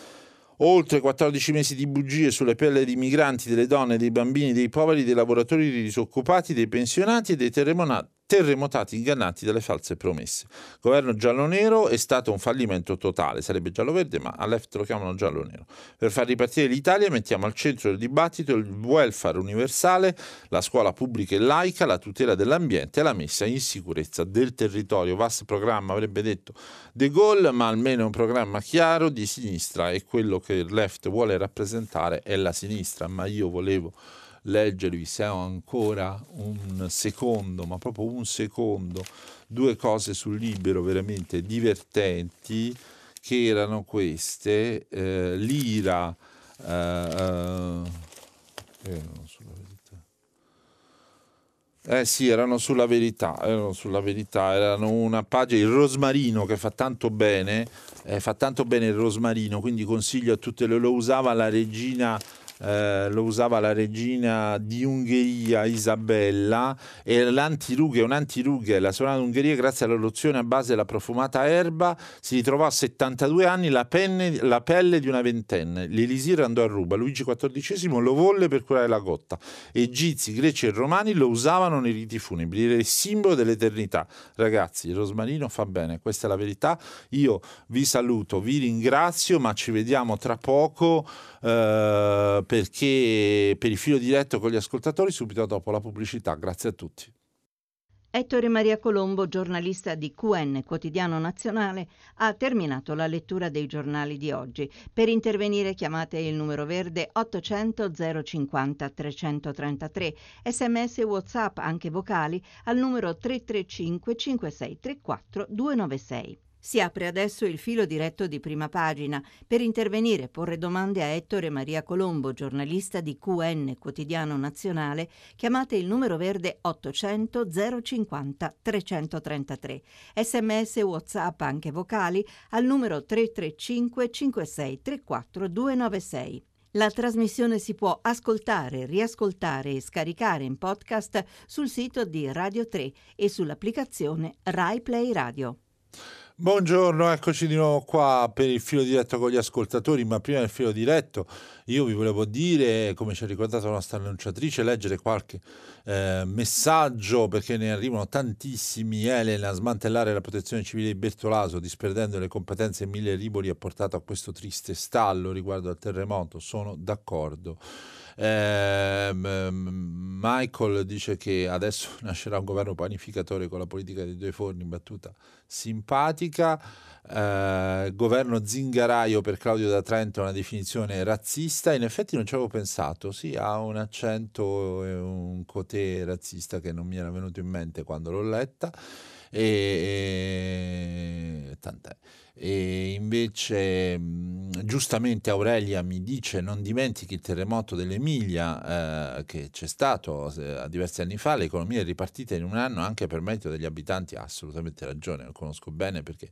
Oltre 14 mesi di bugie sulle pelle di migranti, delle donne, dei bambini, dei poveri, dei lavoratori dei disoccupati, dei pensionati e dei terremotati terremotati ingannati dalle false promesse. Governo giallo-nero è stato un fallimento totale, sarebbe giallo-verde, ma a left lo chiamano giallo-nero. Per far ripartire l'Italia mettiamo al centro del dibattito il welfare universale, la scuola pubblica e laica, la tutela dell'ambiente e la messa in sicurezza del territorio. Vast programma, avrebbe detto De Gaulle, ma almeno un programma chiaro di sinistra e quello che il left vuole rappresentare è la sinistra, ma io volevo leggervi se ho ancora un secondo, ma proprio un secondo, due cose sul libero veramente divertenti che erano queste, eh, l'ira, eh, eh. Eh sì, erano sulla verità, erano sulla verità, erano una pagina, il rosmarino che fa tanto bene, eh, fa tanto bene il rosmarino, quindi consiglio a tutte le, lo usava la regina eh, lo usava la regina di Ungheria Isabella e l'antirughe, un'antirughe, la sovrana d'Ungheria grazie alla lozione a base della profumata erba si ritrovò a 72 anni la, penne, la pelle di una ventenne. L'Elisir andò a ruba, Luigi XIV lo volle per curare la cotta. Egizi, greci e romani lo usavano nei riti funebri, era il simbolo dell'eternità. Ragazzi, il rosmarino fa bene, questa è la verità. Io vi saluto, vi ringrazio, ma ci vediamo tra poco eh, perché per il filo diretto con gli ascoltatori subito dopo la pubblicità. Grazie a tutti. Ettore Maria Colombo, giornalista di QN Quotidiano Nazionale, ha terminato la lettura dei giornali di oggi. Per intervenire chiamate il numero verde 800 050 333, sms whatsapp anche vocali al numero 335 5634 296. Si apre adesso il filo diretto di prima pagina. Per intervenire e porre domande a Ettore Maria Colombo, giornalista di QN Quotidiano Nazionale, chiamate il numero verde 800 050 333. Sms WhatsApp anche vocali al numero 335 56 34 296. La trasmissione si può ascoltare, riascoltare e scaricare in podcast sul sito di Radio 3 e sull'applicazione Rai Play Radio. Buongiorno, eccoci di nuovo qua per il filo diretto con gli ascoltatori, ma prima del filo diretto io vi volevo dire, come ci ha ricordato la nostra annunciatrice, leggere qualche eh, messaggio perché ne arrivano tantissimi. Elena, smantellare la protezione civile di Bertolaso, disperdendo le competenze mille riboli, ha portato a questo triste stallo riguardo al terremoto, sono d'accordo. Eh, Michael dice che adesso nascerà un governo panificatore con la politica dei due forni, battuta simpatica. Eh, governo zingaraio per Claudio da Trento è una definizione razzista. In effetti non ci avevo pensato, sì, ha un accento e un cotè razzista che non mi era venuto in mente quando l'ho letta. E, e tant'è. E invece giustamente Aurelia mi dice non dimentichi il terremoto dell'Emilia eh, che c'è stato eh, diversi anni fa, l'economia è ripartita in un anno anche per merito degli abitanti, ha assolutamente ragione, lo conosco bene perché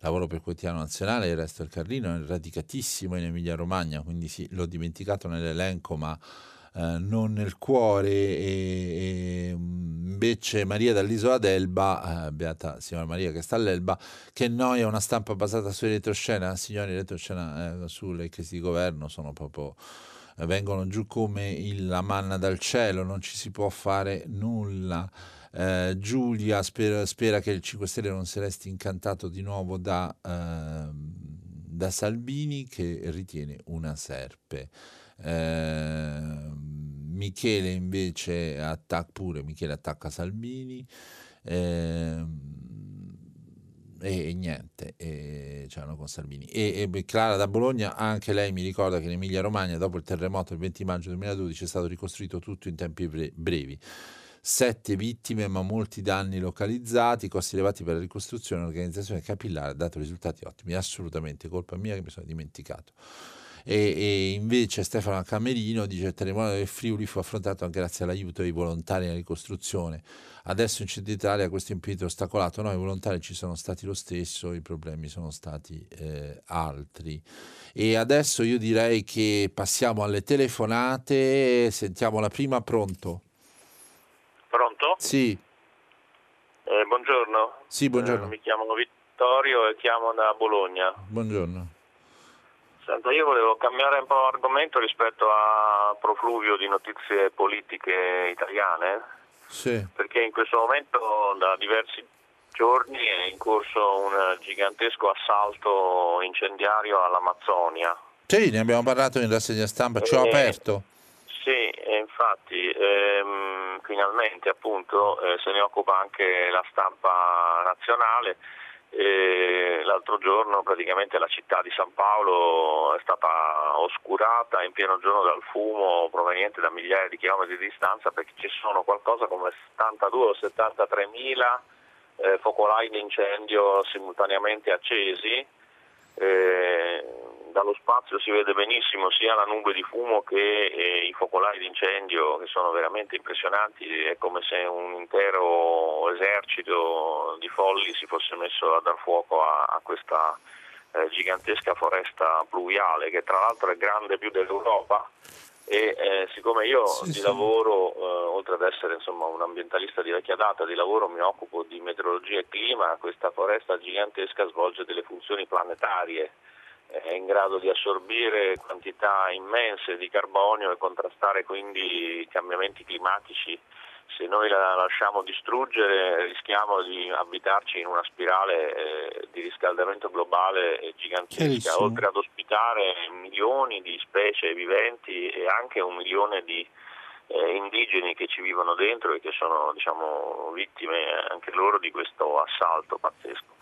lavoro per Quotidiano Nazionale, il resto del Carlino è radicatissimo in Emilia Romagna, quindi sì, l'ho dimenticato nell'elenco ma eh, non nel cuore e, e, mm, invece Maria dall'isola d'Elba, eh, beata signora Maria che sta all'Elba, che noia una stampa basata su retroscena, signori retroscena eh, sulle crisi di governo sono proprio eh, vengono giù come il, la manna dal cielo, non ci si può fare nulla. Eh, Giulia spera, spera, che il 5 Stelle non si resti incantato di nuovo da, eh, da Salvini che ritiene una serpe. Eh, Michele invece attacca pure Michele attacca Salvini eh, e, e, niente e, c'erano con Salvini. E, e, Clara da Bologna anche lei mi ricorda che in Emilia Romagna dopo il terremoto del 20 maggio 2012 è stato ricostruito tutto in tempi brevi. Sette vittime ma molti danni localizzati, costi elevati per la ricostruzione, l'organizzazione capillare ha dato risultati ottimi, assolutamente colpa mia che mi sono dimenticato e, e invece Stefano Camerino dice il terremoto del Friuli fu affrontato anche grazie all'aiuto dei volontari nella ricostruzione. Adesso in Centro Italia questo impedito è ostacolato, no, i volontari ci sono stati lo stesso, i problemi sono stati eh, altri. E adesso io direi che passiamo alle telefonate, sentiamo la prima, pronto? Pronto? Sì. Eh, buongiorno. Sì, buongiorno. Eh, mi chiamo Vittorio e chiamo da Bologna. Buongiorno. Senta, io volevo cambiare un po' argomento rispetto a profluvio di notizie politiche italiane, sì. perché in questo momento da diversi giorni è in corso un gigantesco assalto incendiario all'Amazzonia. Sì, ne abbiamo parlato in rassegna stampa, ci ho eh, aperto. Sì, infatti ehm, finalmente appunto eh, se ne occupa anche la stampa nazionale e l'altro giorno praticamente la città di San Paolo è stata oscurata in pieno giorno dal fumo proveniente da migliaia di chilometri di distanza perché ci sono qualcosa come 72 o 73 mila eh, focolai di incendio simultaneamente accesi. Eh, dallo spazio si vede benissimo sia la nube di fumo che eh, i focolai di incendio che sono veramente impressionanti, è come se un intero esercito di folli si fosse messo a dar fuoco a, a questa eh, gigantesca foresta pluviale che tra l'altro è grande più dell'Europa. E eh, siccome io sì, di sì. lavoro, eh, oltre ad essere insomma, un ambientalista di vecchia data, di lavoro mi occupo di meteorologia e clima, questa foresta gigantesca svolge delle funzioni planetarie è in grado di assorbire quantità immense di carbonio e contrastare quindi i cambiamenti climatici. Se noi la lasciamo distruggere rischiamo di abitarci in una spirale eh, di riscaldamento globale gigantesca, oltre ad ospitare milioni di specie viventi e anche un milione di eh, indigeni che ci vivono dentro e che sono diciamo, vittime anche loro di questo assalto pazzesco.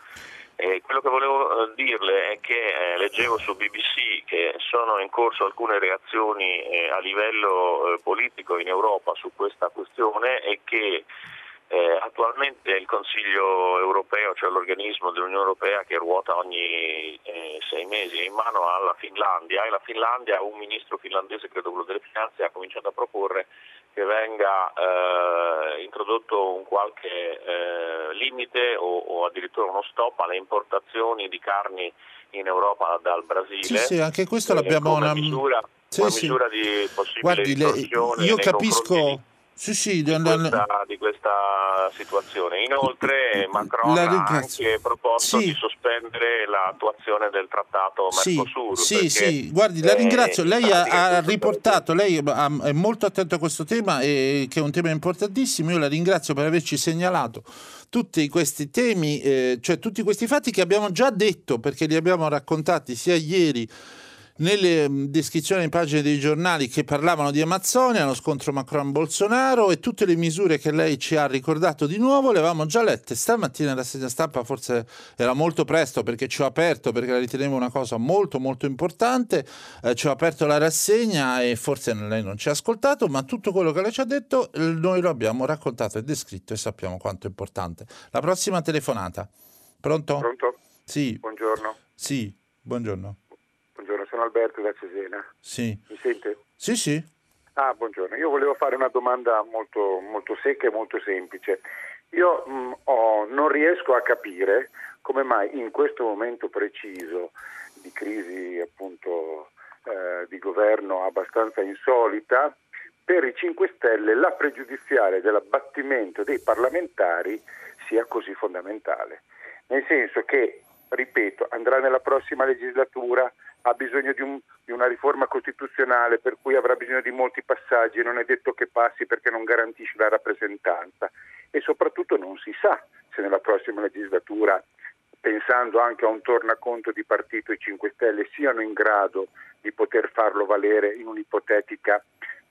Eh, quello che volevo eh, dirle è che eh, leggevo su BBC che sono in corso alcune reazioni eh, a livello eh, politico in Europa su questa questione e che eh, attualmente il Consiglio europeo, cioè l'organismo dell'Unione Europea che ruota ogni sei mesi, è in mano alla Finlandia e la Finlandia, un ministro finlandese, credo quello delle finanze, ha cominciato a proporre che venga introdotto un qualche limite o, o, addirittura uno stop alle importazioni di carni in Europa dal Brasile. Sì, sì, anche questo l'abbiamo una misura, sì, una sì. misura di possibile Guardi, le, io capisco sì, sì, di, questa, di, questa, situazione. Inoltre Macron ha anche proposto sì. di sospendere l'attuazione del trattato Mercosur. Sì, sì, guardi, la ringrazio. Lei ha, ha riportato, lei è molto attento a questo tema, e, che è un tema importantissimo. Io la ringrazio per averci segnalato tutti questi temi, eh, cioè tutti questi fatti che abbiamo già detto, perché li abbiamo raccontati sia ieri nelle mm, descrizioni in pagine dei giornali che parlavano di Amazzonia, lo scontro Macron-Bolsonaro e tutte le misure che lei ci ha ricordato di nuovo le avevamo già lette. Stamattina la segna stampa forse era molto presto perché ci ho aperto, perché la ritenevo una cosa molto molto importante, eh, ci ho aperto la rassegna e forse lei non ci ha ascoltato, ma tutto quello che lei ci ha detto noi lo abbiamo raccontato e descritto e sappiamo quanto è importante. La prossima telefonata. Pronto? Pronto? Sì. Buongiorno. Sì, buongiorno sono Alberto da Cesena. Sì. Mi sente? Sì, sì. Ah, buongiorno. Io volevo fare una domanda molto, molto secca e molto semplice. Io mh, mm, ho, non riesco a capire come mai in questo momento preciso di crisi appunto eh, di governo abbastanza insolita, per i 5 Stelle la pregiudiziale dell'abbattimento dei parlamentari sia così fondamentale. Nel senso che, ripeto, andrà nella prossima legislatura, ha bisogno di, un, di, una riforma costituzionale per cui avrà bisogno di molti passaggi, non è detto che passi perché non garantisce la rappresentanza e soprattutto non si sa se nella prossima legislatura, pensando anche a un tornaconto di partito, i 5 Stelle siano in grado di poter farlo valere in un'ipotetica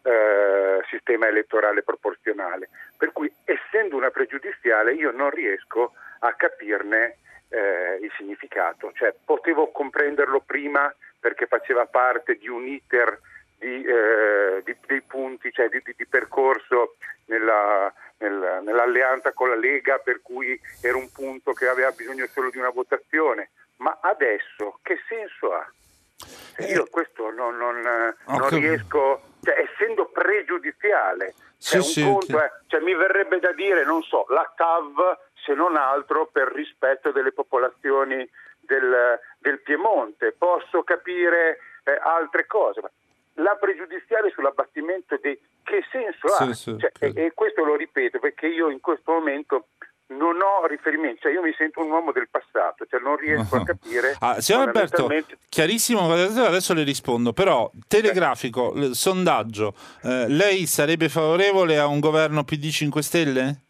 eh, sistema elettorale proporzionale. Per cui essendo una pregiudiziale io non riesco a capirne eh, il significato, cioè potevo comprenderlo prima perché faceva parte di un iter di, eh, di, dei punti, cioè di, di percorso nella, nella, nell'alleanza con la Lega, per cui era un punto che aveva bisogno solo di una votazione, ma adesso che senso ha? Io eh, questo non, non, non riesco, cioè, essendo pregiudiziale, cioè, sì, sì, conto, eh, cioè, mi verrebbe da dire, non so, la TAV se non altro per rispetto delle popolazioni del, del Piemonte. Posso capire eh, altre cose, ma la pregiudiziale sull'abbattimento di che senso ha? Sì, cioè, e, e, questo lo ripeto perché io in questo momento non ho riferimenti, cioè io mi sento un uomo del passato, cioè non riesco a capire. Ah, signor Alberto, chiarissimo, adesso le rispondo, però telegrafico, sondaggio, eh, lei sarebbe favorevole a un governo PD 5 Stelle?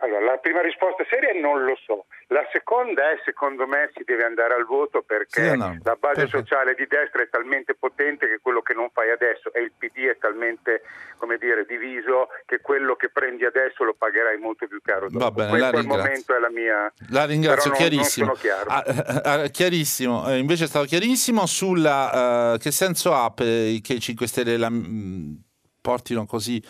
Allora, la prima risposta seria è non lo so. La seconda è, secondo me, si deve andare al voto perché sì, no. la base Perfetto. sociale di destra è talmente potente che quello che non fai adesso e il PD è talmente, come dire, diviso che quello che prendi adesso lo pagherai molto più caro dopo. Va bene, Questo la momento è la mia... La ringrazio, non, chiarissimo. Non chiaro. Ah, ah, ah, chiarissimo, eh, invece è stato chiarissimo sulla... Uh, che senso ha che i 5 Stelle la, mh, portino così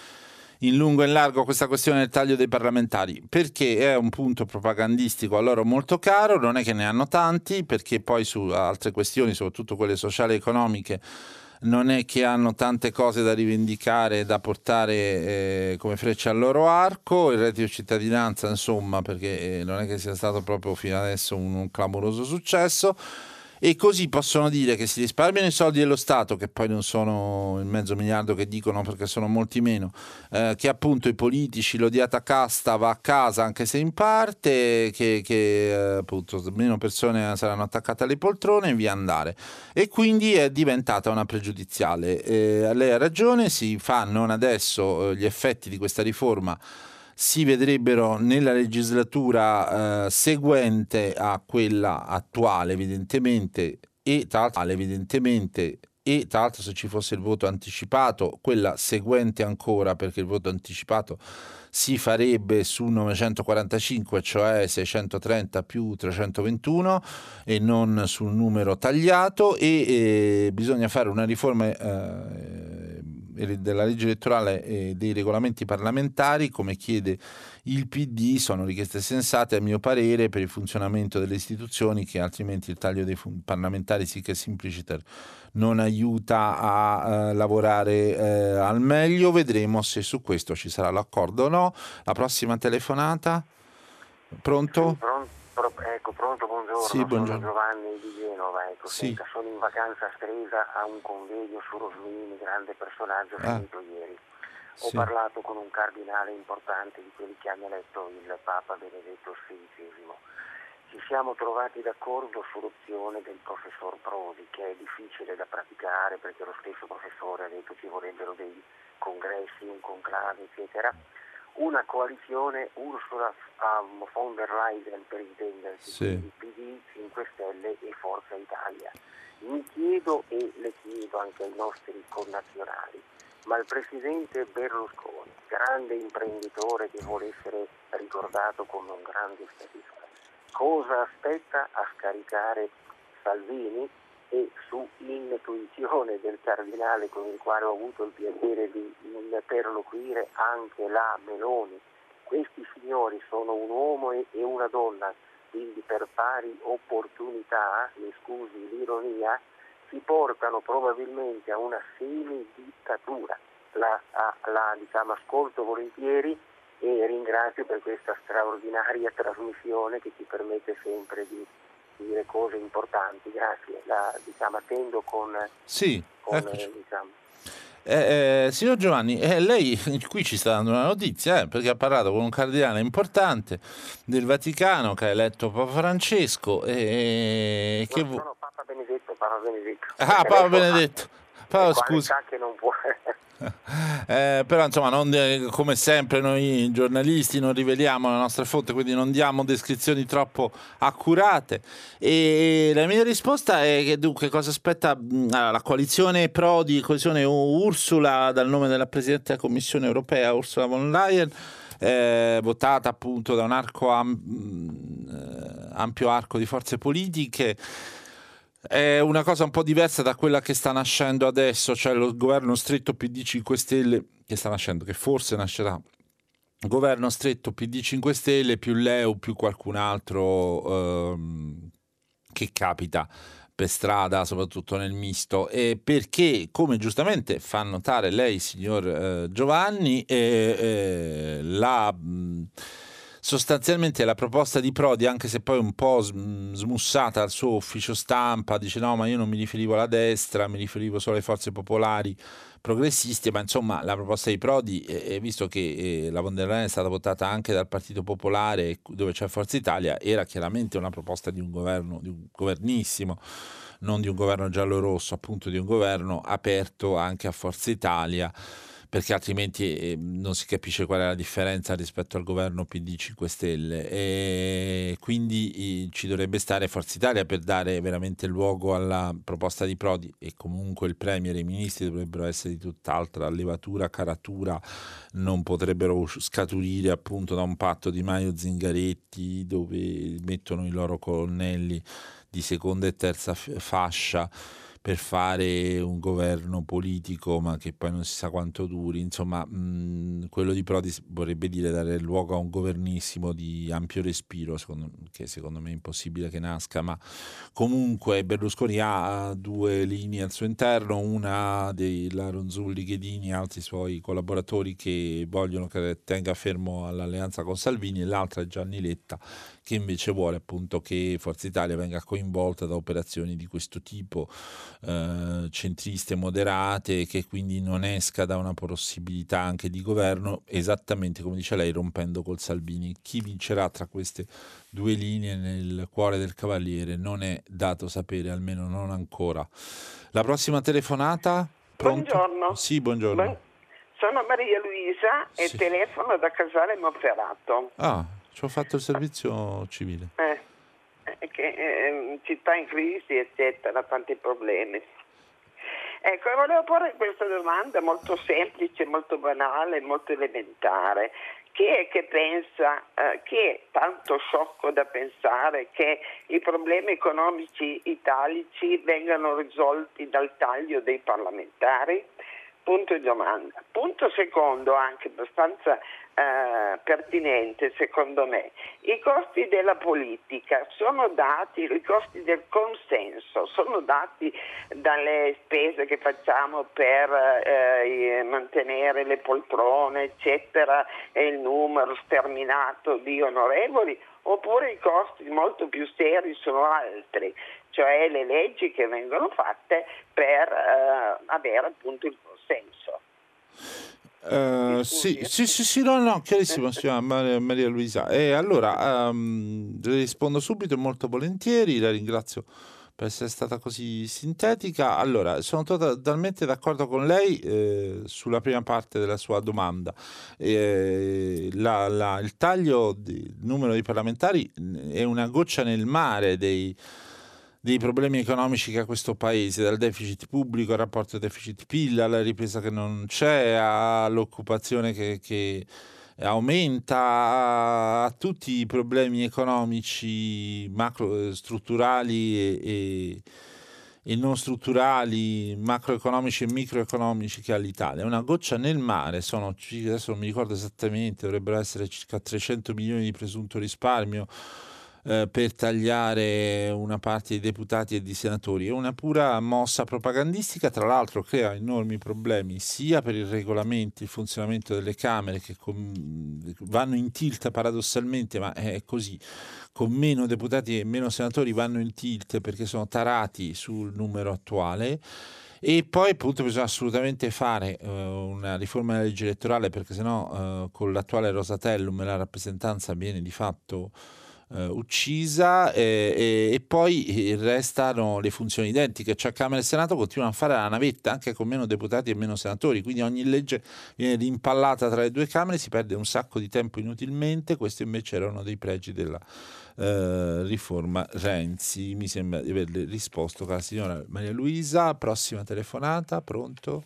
in lungo e in largo questa questione del taglio dei parlamentari, perché è un punto propagandistico a loro molto caro, non è che ne hanno tanti, perché poi su altre questioni, soprattutto quelle sociali e economiche, non è che hanno tante cose da rivendicare, da portare eh, come freccia al loro arco, il reddito di cittadinanza insomma, perché eh, non è che sia stato proprio fino adesso un, un clamoroso successo e così possono dire che si risparmiano i soldi dello Stato, che poi non sono il mezzo miliardo che dicono perché sono molti meno, eh, che appunto i politici, l'odiata casta va a casa anche se in parte, che, che eh, appunto meno persone saranno attaccate alle poltrone e via andare. E quindi è diventata una pregiudiziale. Eh, lei ha ragione, si fanno adesso eh, gli effetti di questa riforma si vedrebbero nella legislatura eh, seguente a quella attuale evidentemente e tra l'altro evidentemente e tra l'altro se ci fosse il voto anticipato quella seguente ancora perché il voto anticipato si farebbe su 945 cioè 630 più 321 e non sul numero tagliato e eh, bisogna fare una riforma eh, della legge elettorale e dei regolamenti parlamentari, come chiede il PD, sono richieste sensate a mio parere per il funzionamento delle istituzioni che altrimenti il taglio dei parlamentari sì che simpliciter non aiuta a uh, lavorare uh, al meglio. Vedremo se su questo ci sarà l'accordo o no. La prossima telefonata. Pronto? Sì, pronto, ecco, pronto, buongiorno. Sì, buongiorno. Sono Giovanni di Genova, ecco, sì. senta, sono in vacanza stresa a un convegno su Rosmini, grande personaggio Ah. finito ieri. Ho Sì. parlato con un cardinale importante di quelli che hanno eletto il Papa Benedetto XVI. Ci siamo trovati d'accordo sull'opzione del professor Prodi, che è difficile da praticare perché lo stesso professore ha detto ci vorrebbero dei congressi, un conclave, eccetera. Una coalizione Ursula von der Leyen per intendersi, Sì. PD, 5 Stelle e Forza Italia. Mi chiedo e le chiedo anche ai nostri connazionali, ma il presidente Berlusconi, grande imprenditore che vuole essere ricordato come un grande statista, cosa aspetta a scaricare Salvini e su intuizione del cardinale con il quale ho avuto il piacere di interloquire anche la Meloni. Questi signori sono un uomo e una donna, quindi per pari opportunità, mi scusi l'ironia, si portano probabilmente a una semidittatura. La, a- la, diciamo, ascolto volentieri e ringrazio per questa straordinaria trasmissione che ci permette sempre di dire cose importanti. Grazie, la, diciamo, attendo con, Sì, con eh, diciamo, Eh, eh, signor Giovanni, eh, lei qui ci sta dando una notizia eh, perché ha parlato con un cardinale importante del Vaticano che ha eletto Papa Francesco e che no, sono Papa Benedetto, Papa Benedetto. Ah, Papa Benedetto. Scusi. qualità che non può... Eh, però insomma, non, eh, come sempre noi giornalisti non riveliamo la nostra fonte, quindi non diamo descrizioni troppo accurate. E la mia risposta è che dunque cosa aspetta mh, allora, la coalizione Prodi, coalizione Ursula dal nome della Presidente della Commissione europea, Ursula von Leyen, eh, votata appunto da un arco am- mh, eh, ampio arco di forze politiche. È una cosa un po' diversa da quella che sta nascendo adesso, cioè lo governo stretto PD 5 Stelle che sta nascendo, che forse nascerà. Governo stretto PD 5 Stelle più Leo più qualcun altro ehm, che capita per strada, soprattutto nel misto, e perché, come giustamente fa notare lei, signor eh, Giovanni, eh, eh, la, mh, sostanzialmente la proposta di Prodi, anche se poi un po' sm- smussata al suo ufficio stampa, dice no, ma io non mi riferivo alla destra, mi riferivo solo alle forze popolari progressisti, ma insomma la proposta di Prodi, eh, visto che eh, la von der Leyen è stata votata anche dal Partito Popolare, dove c'è Forza Italia, era chiaramente una proposta di un governo, di un governissimo, non di un governo giallo-rosso, appunto di un governo aperto anche a Forza Italia perché altrimenti eh, non si capisce qual è la differenza rispetto al governo PD 5 Stelle. E quindi eh, ci dovrebbe stare Forza Italia per dare veramente luogo alla proposta di Prodi e comunque il Premier e i ministri dovrebbero essere di tutt'altra levatura, caratura, non potrebbero scaturire appunto da un patto di Maio Zingaretti dove mettono i loro colonnelli di seconda e terza fascia per fare un governo politico, ma che poi non si sa quanto duri. Insomma, mh, quello di Prodi vorrebbe dire dare luogo a un governissimo di ampio respiro, secondo, che secondo me è impossibile che nasca, ma comunque Berlusconi ha due linee al suo interno, una della Ronzulli Ghedini e altri suoi collaboratori che vogliono che tenga fermo all'alleanza con Salvini e l'altra è Gianni Letta che invece vuole appunto che Forza Italia venga coinvolta da operazioni di questo tipo eh, centriste moderate che quindi non esca da una possibilità anche di governo esattamente come dice lei rompendo col Salvini chi vincerà tra queste due linee nel cuore del cavaliere non è dato sapere almeno non ancora la prossima telefonata pronto? Buongiorno. sì buongiorno Buon- Sono Maria Luisa e Sì. telefono da Casale Monferrato, ah ci ho fatto il servizio civile eh, eh, che, eh, città in crisi, eccetera, tanti problemi. Ecco, volevo porre questa domanda molto semplice, molto banale, molto elementare. Chi è che pensa, eh, chi è tanto sciocco da pensare che i problemi economici italici vengano risolti dal taglio dei parlamentari? Punto di domanda. Punto secondo, anche abbastanza eh, pertinente secondo me, i costi della politica sono dati, i costi del consenso sono dati dalle spese che facciamo per eh, mantenere le poltrone, eccetera, e il numero sterminato di onorevoli, oppure i costi molto più seri sono altri, cioè le leggi che vengono fatte per eh, avere appunto il consenso. Uh, sì, sì, sì, sì, no, no, chiarissimo, signora Maria, Luisa. E allora um, le rispondo subito e molto volentieri, la ringrazio per essere stata così sintetica. Allora, sono totalmente d'accordo con lei eh, sulla prima parte della sua domanda. Eh, la, la, il taglio del numero di parlamentari è una goccia nel mare dei dei problemi economici che ha questo paese, dal deficit pubblico al rapporto deficit-PIL, alla ripresa che non c'è, all'occupazione che, che aumenta, a tutti i problemi economici macro, strutturali e, e, e non strutturali, macroeconomici e microeconomici che ha l'Italia. Una goccia nel mare, sono, adesso non mi ricordo esattamente, dovrebbero essere circa 300 milioni di presunto risparmio eh, per tagliare una parte dei deputati e di senatori. È una pura mossa propagandistica, tra l'altro crea enormi problemi sia per i regolamenti, il funzionamento delle Camere che com- vanno in tilt paradossalmente, ma è così, con meno deputati e meno senatori vanno in tilt perché sono tarati sul numero attuale. E poi appunto bisogna assolutamente fare uh, una riforma della legge elettorale perché sennò uh, con l'attuale Rosatellum la rappresentanza viene di fatto eh, uccisa e, e, e, poi restano le funzioni identiche, cioè Camera e Senato continuano a fare la navetta anche con meno deputati e meno senatori, quindi ogni legge viene rimpallata tra le due Camere, si perde un sacco di tempo inutilmente, questo invece era uno dei pregi della eh, riforma Renzi. Mi sembra di averle risposto, cara signora Maria Luisa, prossima telefonata, pronto?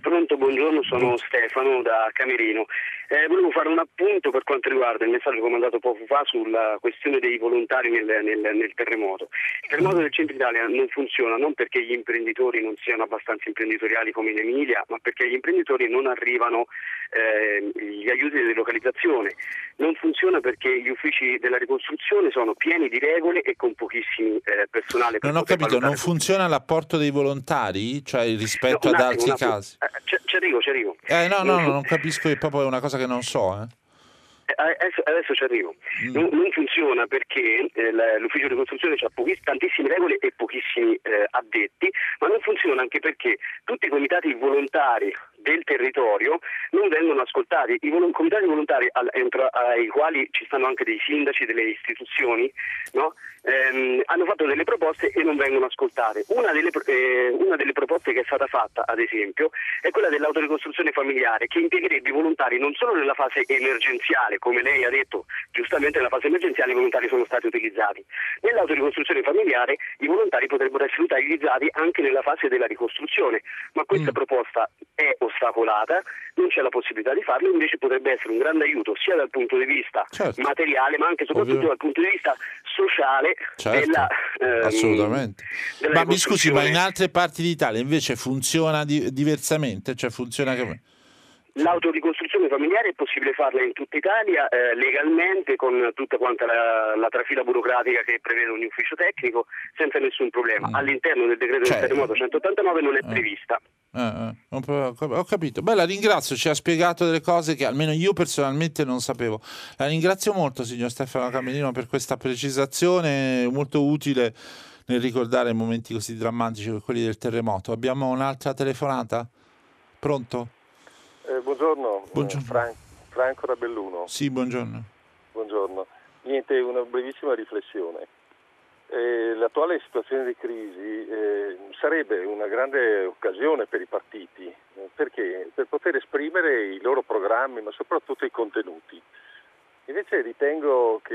Pronto, buongiorno, sono Stefano da Camerino. Eh, volevo fare un appunto per quanto riguarda il messaggio che ho mandato poco fa sulla questione dei volontari nel, nel, nel, terremoto. Il terremoto del centro Italia non funziona non perché gli imprenditori non siano abbastanza imprenditoriali come in Emilia, ma perché gli imprenditori non arrivano eh, gli aiuti di delocalizzazione. Non funziona perché gli uffici della ricostruzione sono pieni di regole e con pochissimi eh, personale. Non ho capito, non funziona l'apporto dei volontari, cioè rispetto no, ad altri attimo, casi? Eh, ci arrivo, ci arrivo. Eh, no, no, no, non capisco, è proprio una cosa che non so. Eh. Eh, adesso, adesso, ci arrivo. Mm. Non, non, funziona perché eh, l'ufficio di costruzione ha tantissime regole e pochissimi eh, addetti, ma non funziona anche perché tutti i comitati volontari del territorio non vengono ascoltati. I vol- comitati volontari al- entra- ai quali ci stanno anche dei sindaci delle istituzioni no? ehm, hanno fatto delle proposte e non vengono ascoltate. Una delle, eh, una delle, proposte che è stata fatta, ad esempio, è quella dell'autoricostruzione familiare che impiegherebbe i volontari non solo nella fase emergenziale, come lei ha detto, giustamente nella fase emergenziale i volontari sono stati utilizzati. Nell'autoricostruzione familiare i volontari potrebbero essere utilizzati anche nella fase della ricostruzione, ma questa mm. proposta è ostacolata, non c'è la possibilità di farlo, invece potrebbe essere un grande aiuto sia dal punto di vista certo. materiale ma anche soprattutto Ovvio. dal punto di vista sociale certo. della, ehm, assolutamente. Della ma mi scusi, ma in altre parti d'Italia invece funziona di- diversamente? Cioè funziona che... L'autoricostruzione familiare è possibile farla in tutta Italia eh, legalmente con tutta quanta la, la, trafila burocratica che prevede ogni ufficio tecnico senza nessun problema. Mm. All'interno del decreto cioè, del terremoto 189 non è eh. prevista. Eh, eh, ho capito. Beh, la ringrazio, ci ha spiegato delle cose che almeno io personalmente non sapevo. La ringrazio molto, signor Stefano Camerino, per questa precisazione molto utile nel ricordare momenti così drammatici come quelli del terremoto. Abbiamo un'altra telefonata? Pronto? Eh, buongiorno, buongiorno. Fran- Franco Rabelluno. Sì, buongiorno. Buongiorno. Niente, una brevissima riflessione. Eh, l'attuale situazione di crisi eh, sarebbe una grande occasione per i partiti, eh, perché? Per poter esprimere i loro programmi, ma soprattutto i contenuti. Invece ritengo che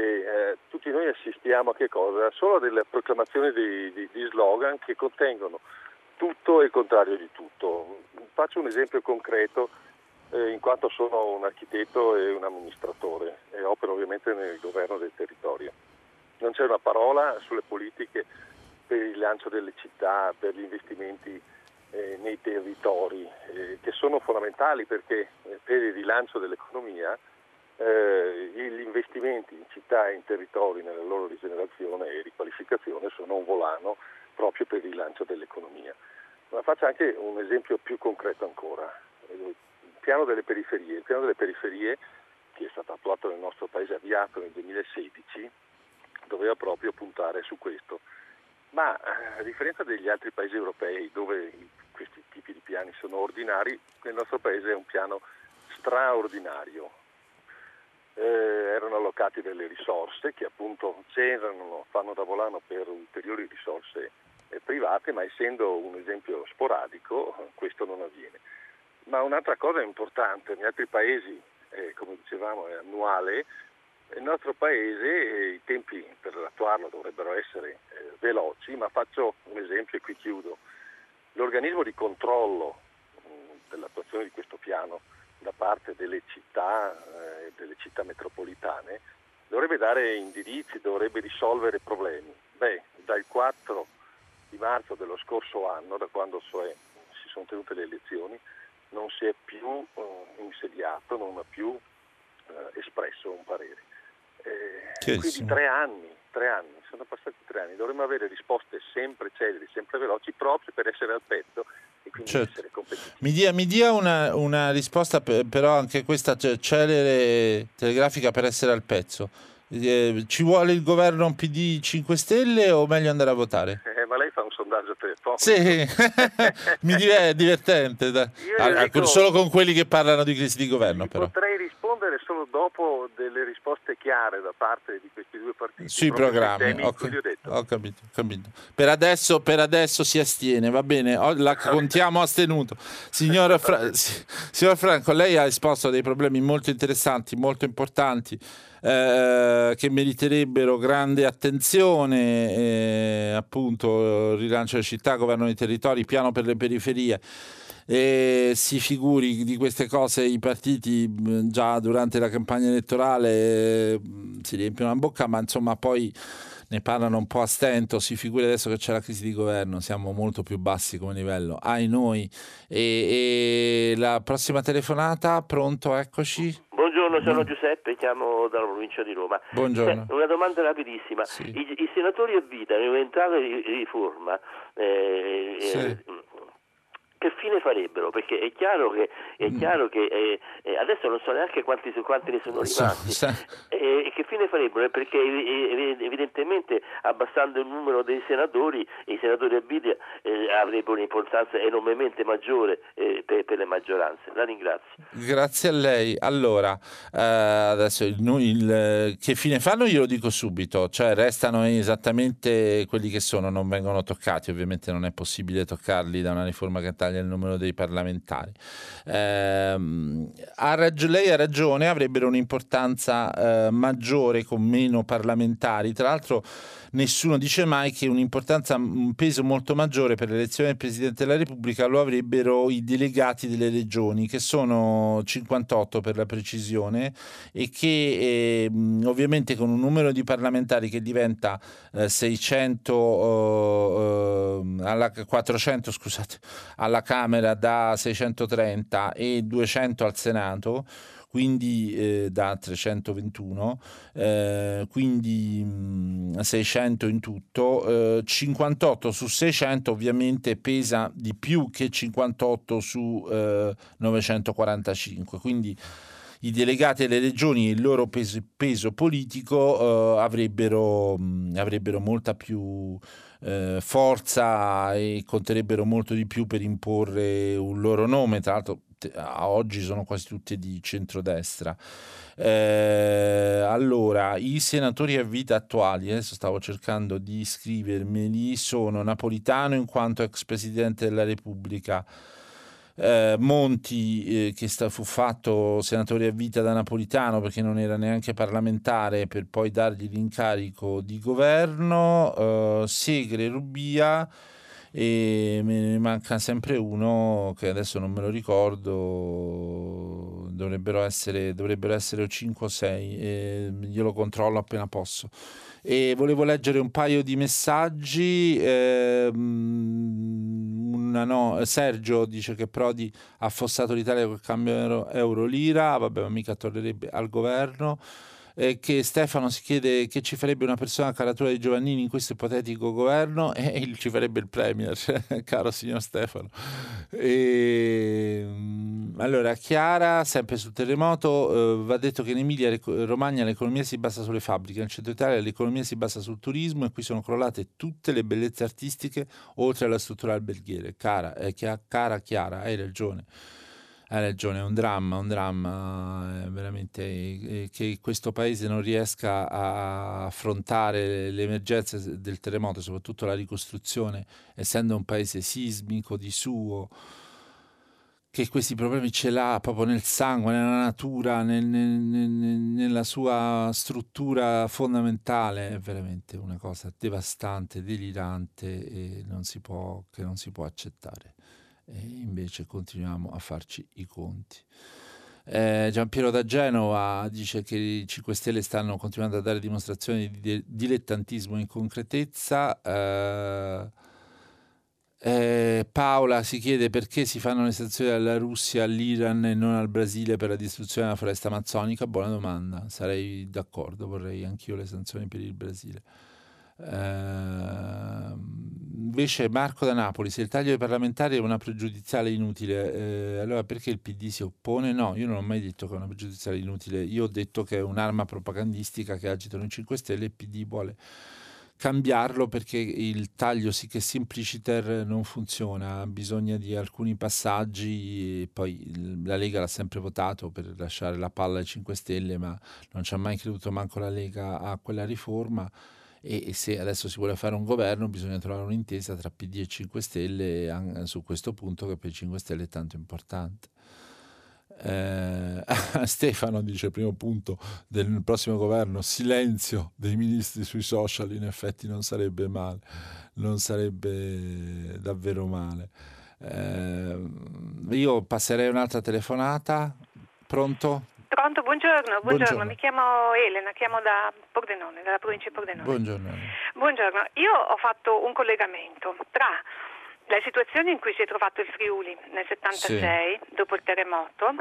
eh, tutti noi assistiamo a che cosa? Solo a delle proclamazioni di, di, di slogan che contengono tutto e il contrario di tutto. Faccio un esempio concreto eh, in quanto sono un architetto e un amministratore e opero ovviamente nel governo del territorio. Non c'è una parola sulle politiche per il rilancio delle città, per gli investimenti eh, nei territori, eh, che sono fondamentali perché eh, per il rilancio dell'economia eh, gli investimenti in città e in territori nella loro rigenerazione e riqualificazione sono un volano proprio per il rilancio dell'economia. Ma faccio anche un esempio più concreto ancora, il piano delle periferie. Il piano delle periferie, che è stato attuato nel nostro paese, avviato nel 2016, doveva proprio puntare su questo. Ma eh, a differenza degli altri paesi europei dove questi tipi di piani sono ordinari, nel nostro paese è un piano straordinario. Eh, erano allocati delle risorse che appunto c'erano, fanno da volano per ulteriori risorse eh, private, ma essendo un esempio sporadico questo non avviene. Ma un'altra cosa importante, negli altri paesi, eh, come dicevamo, è annuale, nel nostro paese eh, i tempi per attuarlo dovrebbero essere eh, veloci, ma faccio un esempio e qui chiudo. L'organismo di controllo mh, mm, dell'attuazione di questo piano da parte delle città, eh, delle città metropolitane, dovrebbe dare indirizzi, dovrebbe risolvere problemi. Beh, dal 4 di marzo dello scorso anno, da quando cioè si sono tenute le elezioni, non si è più eh, insediato, non ha più eh, espresso un parere. Eh, quindi tre anni, tre anni, sono passati tre anni, dovremmo avere risposte sempre celeri, sempre veloci, proprio per essere al pezzo e quindi certo. essere competitivi. Mi dia, mi dia una, una, risposta, però anche questa celere telegrafica per essere al pezzo. Eh, ci vuole il governo PD 5 Stelle o meglio andare a votare? Telefonico. Sì, mi è divertente. Da, a, dico, solo con quelli che parlano di crisi di governo. Però. Potrei rispondere solo dopo delle risposte chiare da parte di questi due partiti. Sui programmi, ho, ho, capito, ho, capito, Per adesso, per adesso, si astiene, va bene, la contiamo astenuto. Signor, Fra- signor Franco, lei ha esposto dei problemi molto interessanti, molto importanti eh, che meriterebbero grande attenzione, eh, appunto rilancio delle città, governo dei territori, piano per le periferie. E si figuri di queste cose i partiti già durante la campagna elettorale si riempiono la bocca, ma insomma poi ne parlano un po' a stento, si figuri adesso che c'è la crisi di governo, siamo molto più bassi come livello, ai noi. E, e la prossima telefonata, pronto, eccoci. Buongiorno, sono Giuseppe, chiamo dalla provincia di Roma. Buongiorno. una domanda rapidissima. Sì. I, I, senatori a vita nel entrata di riforma eh, sì. eh, che fine farebbero? Perché è chiaro che, è mm. chiaro che eh, eh, adesso non so neanche quanti, quanti ne sono rimasti. Eh, e che fine farebbero? Perché evidentemente abbassando il numero dei senatori, i senatori a vita eh, avrebbero un'importanza enormemente maggiore eh, per, per, le maggioranze. La ringrazio. Grazie a lei. Allora, eh, adesso il, il, che fine fanno glielo dico subito, cioè restano esattamente quelli che sono, non vengono toccati, ovviamente non è possibile toccarli da una riforma che taglia il numero dei parlamentari. Eh, ha rag- lei ha ragione, avrebbero un'importanza eh, maggiore con meno parlamentari. Tra l'altro nessuno dice mai che un'importanza, un peso molto maggiore per l'elezione del Presidente della Repubblica lo avrebbero i delegati delle regioni, che sono 58 per la precisione, e che eh, ovviamente con un numero di parlamentari che diventa eh, 600 eh, alla 400 scusate, alla Camera da 630 e 200 al Senato quindi eh, da 321, eh, quindi mh, 600 in tutto, eh, 58 su 600 ovviamente pesa di più che 58 su 945, eh, quindi i delegati alle regioni e il loro peso, peso politico eh, avrebbero, mh, avrebbero molta più eh, forza e conterebbero molto di più per imporre un loro nome, tra l'altro a oggi sono quasi tutte di centrodestra. Eh, allora, i senatori a vita attuali, adesso stavo cercando di scrivermeli, sono Napolitano in quanto ex presidente della Repubblica, eh, Monti eh, che sta, fu fatto senatore a vita da Napolitano perché non era neanche parlamentare per poi dargli l'incarico di governo, eh, Segre Rubia e me ne manca sempre uno che adesso non me lo ricordo, dovrebbero essere, dovrebbero essere 5 o 6, e glielo controllo appena posso. E volevo leggere un paio di messaggi. Eh, una no. Sergio dice che Prodi ha affossato l'Italia col cambio euro-lira, vabbè, ma mica tornerebbe al governo eh, che Stefano si chiede che ci farebbe una persona a caratura di Giovannini in questo ipotetico governo e ci farebbe il Premier, caro signor Stefano. E, ehm, allora, Chiara, sempre sul terremoto, eh, va detto che in Emilia Romagna l'economia si basa sulle fabbriche, nel centro Italia l'economia si basa sul turismo e qui sono crollate tutte le bellezze artistiche oltre alla struttura alberghiere. Cara, eh, cara Chiara, hai ragione. Hai ragione, è un dramma, un dramma eh, veramente eh, che questo paese non riesca a affrontare le emergenze del terremoto, soprattutto la ricostruzione, essendo un paese sismico di suo, che questi problemi ce l'ha proprio nel sangue, nella natura, nel, nel, nella sua struttura fondamentale, è veramente una cosa devastante, delirante e non può, che non si può accettare e invece continuiamo a farci i conti. Eh, Giampiero da Genova dice che i 5 Stelle stanno continuando a dare dimostrazioni di dilettantismo in concretezza. Eh, eh, Paola si chiede perché si fanno le sanzioni alla Russia, all'Iran e non al Brasile per la distruzione della foresta amazzonica. Buona domanda, sarei d'accordo, vorrei anch'io le sanzioni per il Brasile. Eh, invece Marco da Napoli, se il taglio dei parlamentari è una pregiudiziale inutile, eh, allora perché il PD si oppone? No, io non ho mai detto che è una pregiudiziale inutile, io ho detto che è un'arma propagandistica che agitano i 5 Stelle e il PD vuole cambiarlo perché il taglio sì che simpliciter non funziona, ha bisogno di alcuni passaggi poi la Lega l'ha sempre votato per lasciare la palla ai 5 Stelle, ma non ci ha mai creduto manco la Lega a quella riforma e, se adesso si vuole fare un governo bisogna trovare un'intesa tra PD e 5 Stelle su questo punto che per i 5 Stelle è tanto importante. Eh, Stefano dice primo punto del prossimo governo silenzio dei ministri sui social in effetti non sarebbe male non sarebbe davvero male eh, io passerei un'altra telefonata pronto? Pronto, buongiorno, buongiorno, buongiorno, mi chiamo Elena, chiamo da Pordenone, dalla provincia di Pordenone. Buongiorno. Buongiorno, io ho fatto un collegamento tra la situazione in cui si è trovato il Friuli nel 76, sì. dopo il terremoto,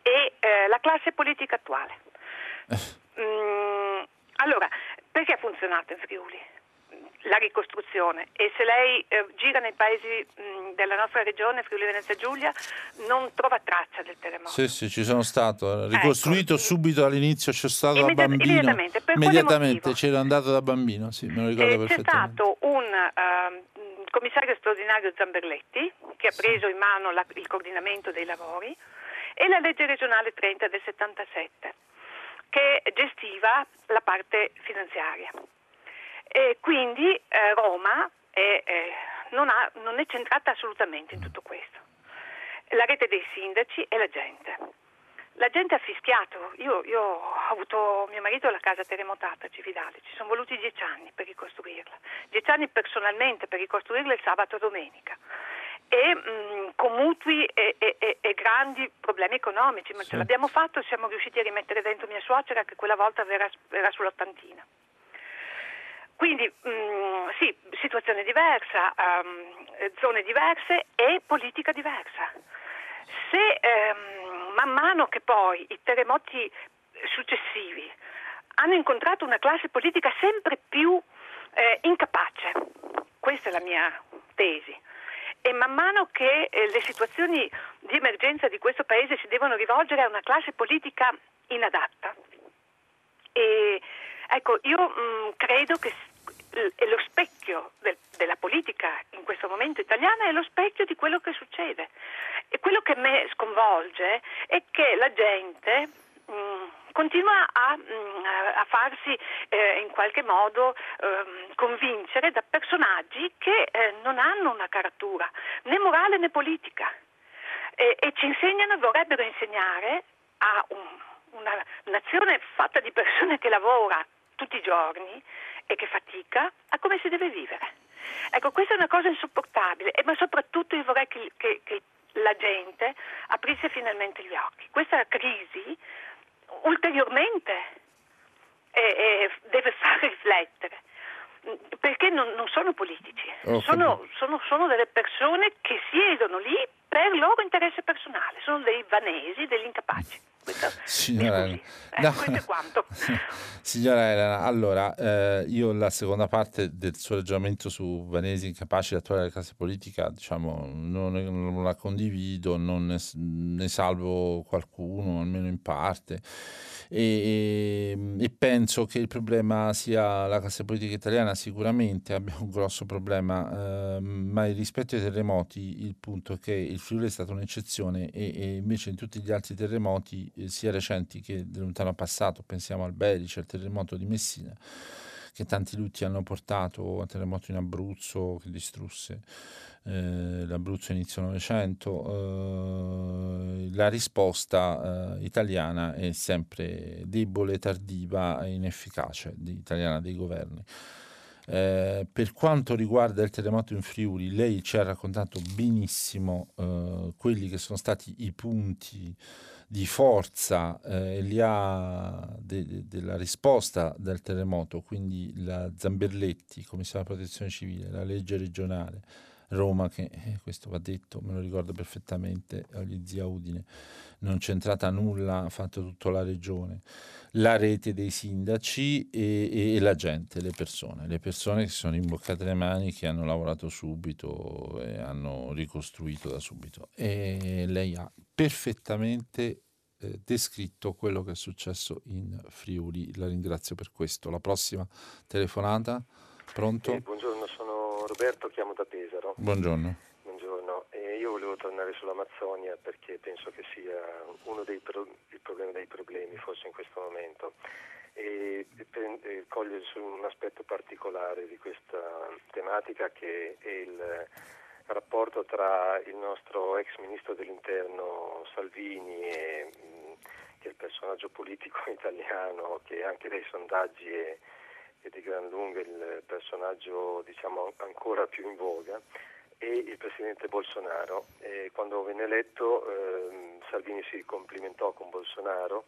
e eh, la classe politica attuale. Eh. Mm, allora, perché ha funzionato in Friuli? La ricostruzione e se lei eh, gira nei paesi mh, della nostra regione, Friuli Venezia Giulia, non trova traccia del terremoto. Sì, sì, ci sono stato, ricostruito ecco. subito all'inizio, c'è stato Immediat- da bambino. Immediatamente, immediatamente c'era andato da bambino, sì, me lo ricordo eh, perfettamente. C'è stato un uh, commissario straordinario Zamberletti che ha preso in mano la, il coordinamento dei lavori e la legge regionale 30 del 77 che gestiva la parte finanziaria. E quindi eh, Roma è, eh, non, ha, non, è centrata assolutamente in tutto questo. La rete dei sindaci e la gente. La gente ha fischiato, io, io ho avuto mio marito alla casa terremotata a Cividale, ci sono voluti dieci anni per ricostruirla, dieci anni personalmente per ricostruirla il sabato e domenica e mh, con mutui e, e, e, e, grandi problemi economici, ma sì. ce l'abbiamo fatto e siamo riusciti a rimettere dentro mia suocera che quella volta era, era sull'ottantina. Quindi mh, mm, sì, situazione diversa, um, zone diverse e politica diversa. Se um, man mano che poi i terremoti successivi hanno incontrato una classe politica sempre più eh, incapace, questa è la mia tesi, e man mano che eh, le situazioni di emergenza di questo Paese si devono rivolgere a una classe politica inadatta. E, ecco, io mh, mm, credo che lo specchio del, della politica in questo momento italiana è lo specchio di quello che succede. E quello che mi sconvolge è che la gente mh, mm, continua a, mh, mm, a farsi eh, in qualche modo eh, convincere da personaggi che eh, non hanno una caratura né morale né politica e, e ci insegnano, vorrebbero insegnare a un, una nazione fatta di persone che lavora tutti i giorni e che fatica a come si deve vivere. Ecco, questa è una cosa insopportabile, ma soprattutto io vorrei che, che, che la gente aprisse finalmente gli occhi. Questa crisi ulteriormente eh, eh, deve far riflettere. perché non, non sono politici, sono, sono, sono, delle persone che siedono lì per loro interesse personale, sono dei vanesi, degli incapaci. Signora, eh, no. questo è quanto. Signora Elena, allora eh, io la seconda parte del suo ragionamento su Vanesi incapaci di attuare la classe politica, diciamo, non, non la condivido, non ne, ne, salvo qualcuno, almeno in parte. E, e, penso che il problema sia la classe politica italiana, sicuramente abbiamo un grosso problema, eh, ma rispetto ai terremoti il punto è che il Friuli è stata un'eccezione e, e invece in tutti gli altri terremoti sia recenti che del lontano passato, pensiamo al Belice, al terremoto di Messina, che tanti lutti hanno portato, al terremoto in Abruzzo che distrusse eh, l'Abruzzo inizio Novecento, eh, la risposta eh, italiana è sempre debole, tardiva e inefficace, di, italiana dei governi. Eh, per quanto riguarda il terremoto in Friuli, lei ci ha raccontato benissimo eh, quelli che sono stati i punti di forza eh, de, de, della risposta del terremoto, quindi la Zamberletti, Commissario della Protezione Civile, la legge regionale, Roma, che eh, questo va detto, me lo ricordo perfettamente, agli zia Udine, non c'entrata nulla, ha fatto tutta la regione, la rete dei sindaci e, e, e, la gente, le persone, le persone che si sono imboccate le mani, che hanno lavorato subito e hanno ricostruito da subito. E lei ha perfettamente eh, descritto quello che è successo in Friuli. La ringrazio per questo. La prossima telefonata, pronto? Eh, buongiorno, sono Roberto, chiamo da Pesaro. Buongiorno. Buongiorno, eh, io volevo tornare sull'Amazzonia perché penso che sia uno dei pro- problemi dei problemi, forse in questo momento. E, e, e cogliere su un aspetto particolare di questa tematica che è il rapporto tra il nostro ex ministro dell'interno Salvini e mh, che è il personaggio politico italiano che anche dai sondaggi è, è di gran lunga il personaggio diciamo, ancora più in voga e il presidente Bolsonaro. E quando venne eletto eh, Salvini si complimentò con Bolsonaro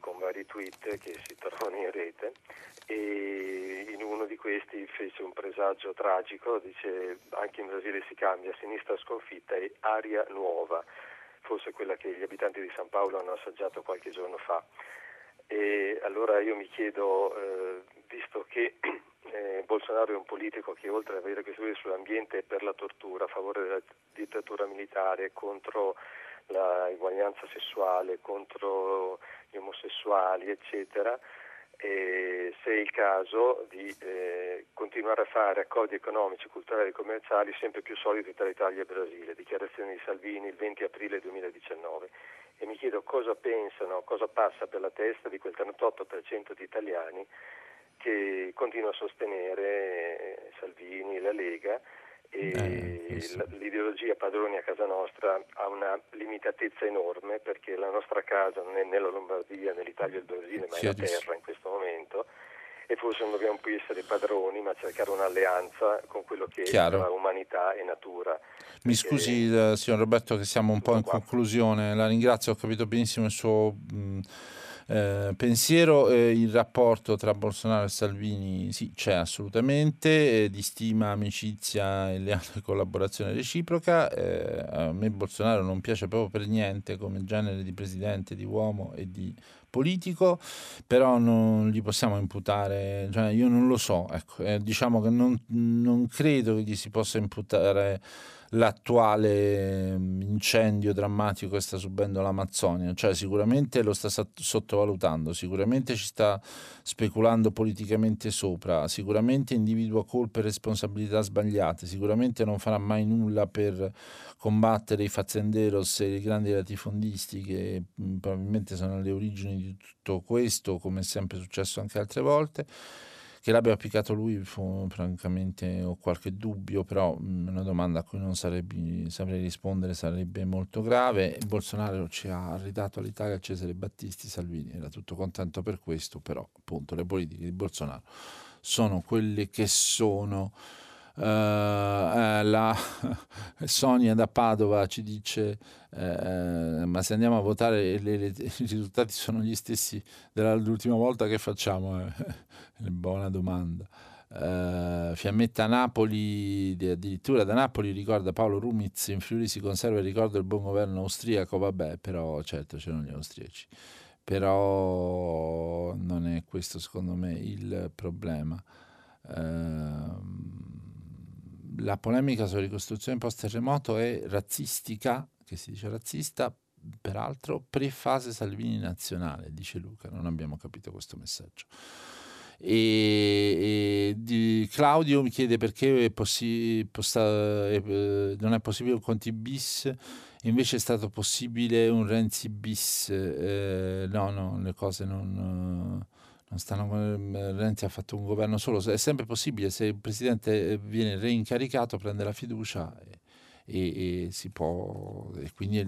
con vari tweet che si trovano in rete e in uno di questi fece un presagio tragico, dice anche in Brasile si cambia, sinistra sconfitta e aria nuova, forse quella che gli abitanti di San Paolo hanno assaggiato qualche giorno fa. E allora io mi chiedo, eh, visto che eh, Bolsonaro è un politico che oltre ad avere questo sull'ambiente è per la tortura, a favore della dittatura militare, contro la eguaglianza sessuale, contro gli omosessuali, eccetera, e se è il caso di eh, continuare a fare accordi economici, culturali e commerciali sempre più solidi tra Italia e Brasile, dichiarazione di Salvini il 20 aprile 2019 e mi chiedo cosa pensano, cosa passa per la testa di quel 38% di italiani che continua a sostenere eh, Salvini e la Lega eh, sì. l'ideologia padroni a casa nostra ha una limitatezza enorme perché la nostra casa non è né la Lombardia né l'Italia del Brasile ma è la terra in questo momento e forse non dobbiamo più essere padroni ma cercare un'alleanza con quello che Chiaro. è umanità e natura. Mi scusi eh, signor Roberto che siamo un po' in qua. conclusione, la ringrazio, ho capito benissimo il suo... Mh, eh, pensiero, eh, il rapporto tra Bolsonaro e Salvini sì, c'è assolutamente, eh, di stima, amicizia e leale collaborazione reciproca. Eh, a me Bolsonaro non piace proprio per niente come genere di presidente, di uomo e di politico, però non gli possiamo imputare, cioè io non lo so, ecco, eh, diciamo che non, non credo che gli si possa imputare l'attuale mm, incendio drammatico che sta subendo l'Amazzonia, cioè sicuramente lo sta sottovalutando, sicuramente ci sta speculando politicamente sopra, sicuramente individua colpe e responsabilità sbagliate, sicuramente non farà mai nulla per combattere i fazzenderos e i grandi latifondisti che mm, probabilmente sono alle origini di tutto questo, come è sempre successo anche altre volte che l'abbia applicato lui, fu, francamente ho qualche dubbio, però mh, una domanda a cui non sarebbe, saprei rispondere sarebbe molto grave. Bolsonaro ci ha ridato all'Italia Cesare Battisti, Salvini era tutto contento per questo, però appunto le politiche di Bolsonaro sono quelle che sono. Uh, la Sonia da Padova ci dice uh, ma se andiamo a votare le, le, i risultati sono gli stessi dell'ultima volta che facciamo? è buona domanda. Uh, Fiammetta Napoli, addirittura da Napoli ricorda Paolo Rumiz, in Friuli si conserva il ricordo del buon governo austriaco, vabbè, però certo c'erano gli austriaci, però non è questo secondo me il problema. Uh, la polemica sulla ricostruzione post-terremoto è razzistica, che si dice razzista, peraltro pre-fase Salvini nazionale, dice Luca, non abbiamo capito questo messaggio. E, e Claudio mi chiede perché è possi- posta- è, non è possibile un Conti bis, invece è stato possibile un Renzi bis. Eh, no, no, le cose non non stanno, Renzi ha fatto un governo solo, è sempre possibile se il presidente eh, viene reincaricato, prende la fiducia e, e, e si può... E quindi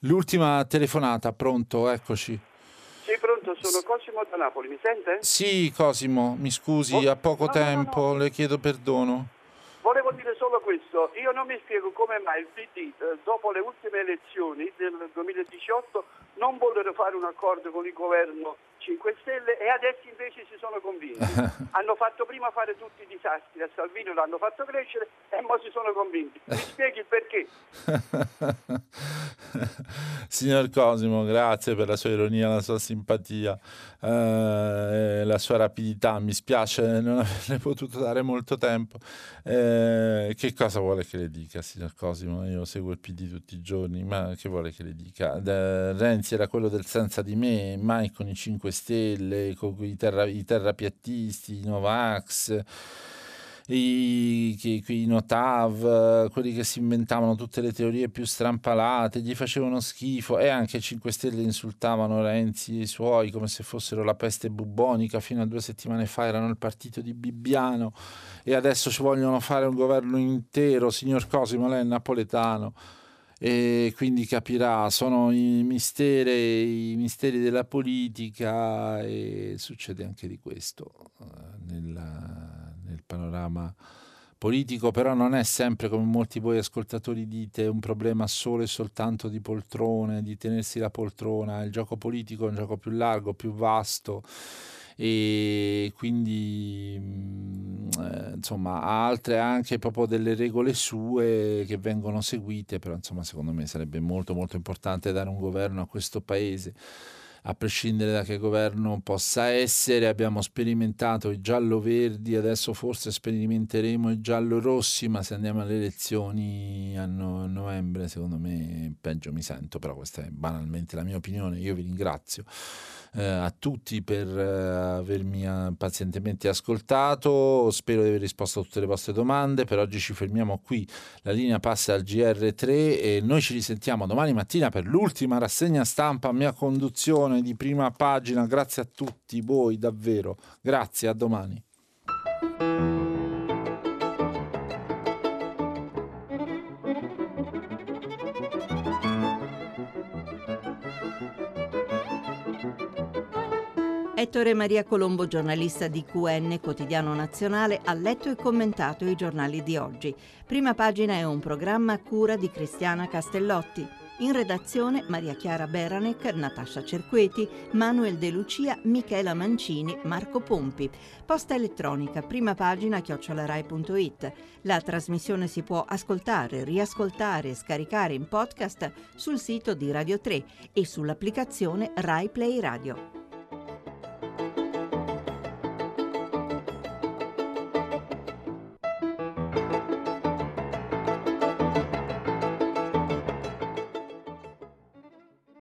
l'ultima telefonata, pronto, eccoci. Sì, pronto, sono Cosimo da Napoli, mi sente? Sì, Cosimo, mi scusi, oh, a poco no, tempo, no, no, le chiedo perdono. Volevo dire solo questo, io non mi spiego come mai il PD eh, dopo le ultime elezioni del 2018 non vollero fare un accordo con il governo 5 Stelle e adesso invece si sono convinti. hanno fatto prima fare tutti i disastri, a Salvini l'hanno fatto crescere e ora si sono convinti. Mi spieghi il perché? Signor Cosimo, grazie per la sua ironia, la sua simpatia, eh, la sua rapidità. Mi spiace non averle potuto dare molto tempo. Eh, che cosa vuole che le dica, signor Cosimo? Io seguo il PD tutti i giorni, ma che vuole che le dica? De, Renzi era quello del senza di me, mai con i 5 Stelle, con i, terra, i terrapiattisti, i Novax, i, i, i Notav, quelli che si inventavano tutte le teorie più strampalate, gli facevano schifo e anche i 5 Stelle insultavano Renzi e i suoi come se fossero la peste bubbonica, fino a due settimane fa erano il partito di Bibbiano e adesso ci vogliono fare un governo intero, signor Cosimo, lei è napoletano e quindi capirà, sono i misteri, i misteri della politica e succede anche di questo uh, nella, nel panorama politico, però non è sempre come molti voi ascoltatori dite un problema solo e soltanto di poltrone, di tenersi la poltrona, il gioco politico è un gioco più largo, più vasto e quindi mm, eh, insomma ha altre anche proprio delle regole sue che vengono seguite però insomma secondo me sarebbe molto molto importante dare un governo a questo paese. A prescindere da che governo possa essere, abbiamo sperimentato i giallo-verdi, adesso forse sperimenteremo i giallo-rossi, ma se andiamo alle elezioni a no- novembre, secondo me peggio mi sento, però questa è banalmente la mia opinione, io vi ringrazio eh, a tutti per eh, avermi eh, pazientemente ascoltato. Spero di aver risposto a tutte le vostre domande. Per oggi ci fermiamo qui. La linea passa al GR3 e noi ci risentiamo domani mattina per l'ultima rassegna stampa mia conduzione di prima pagina. Grazie a tutti voi, davvero. Grazie, a domani. Ettore Maria Colombo, giornalista di QN Quotidiano Nazionale, ha letto e commentato i giornali di oggi. Prima pagina è un programma a cura di Cristiana Castellotti. In redazione Maria Chiara Beranec, Natascia Cerqueti, Manuel De Lucia, Michela Mancini, Marco Pompi. Posta elettronica, prima pagina chiocciolarai.it. La trasmissione si può ascoltare, riascoltare e scaricare in podcast sul sito di Radio 3 e sull'applicazione Rai Play Radio.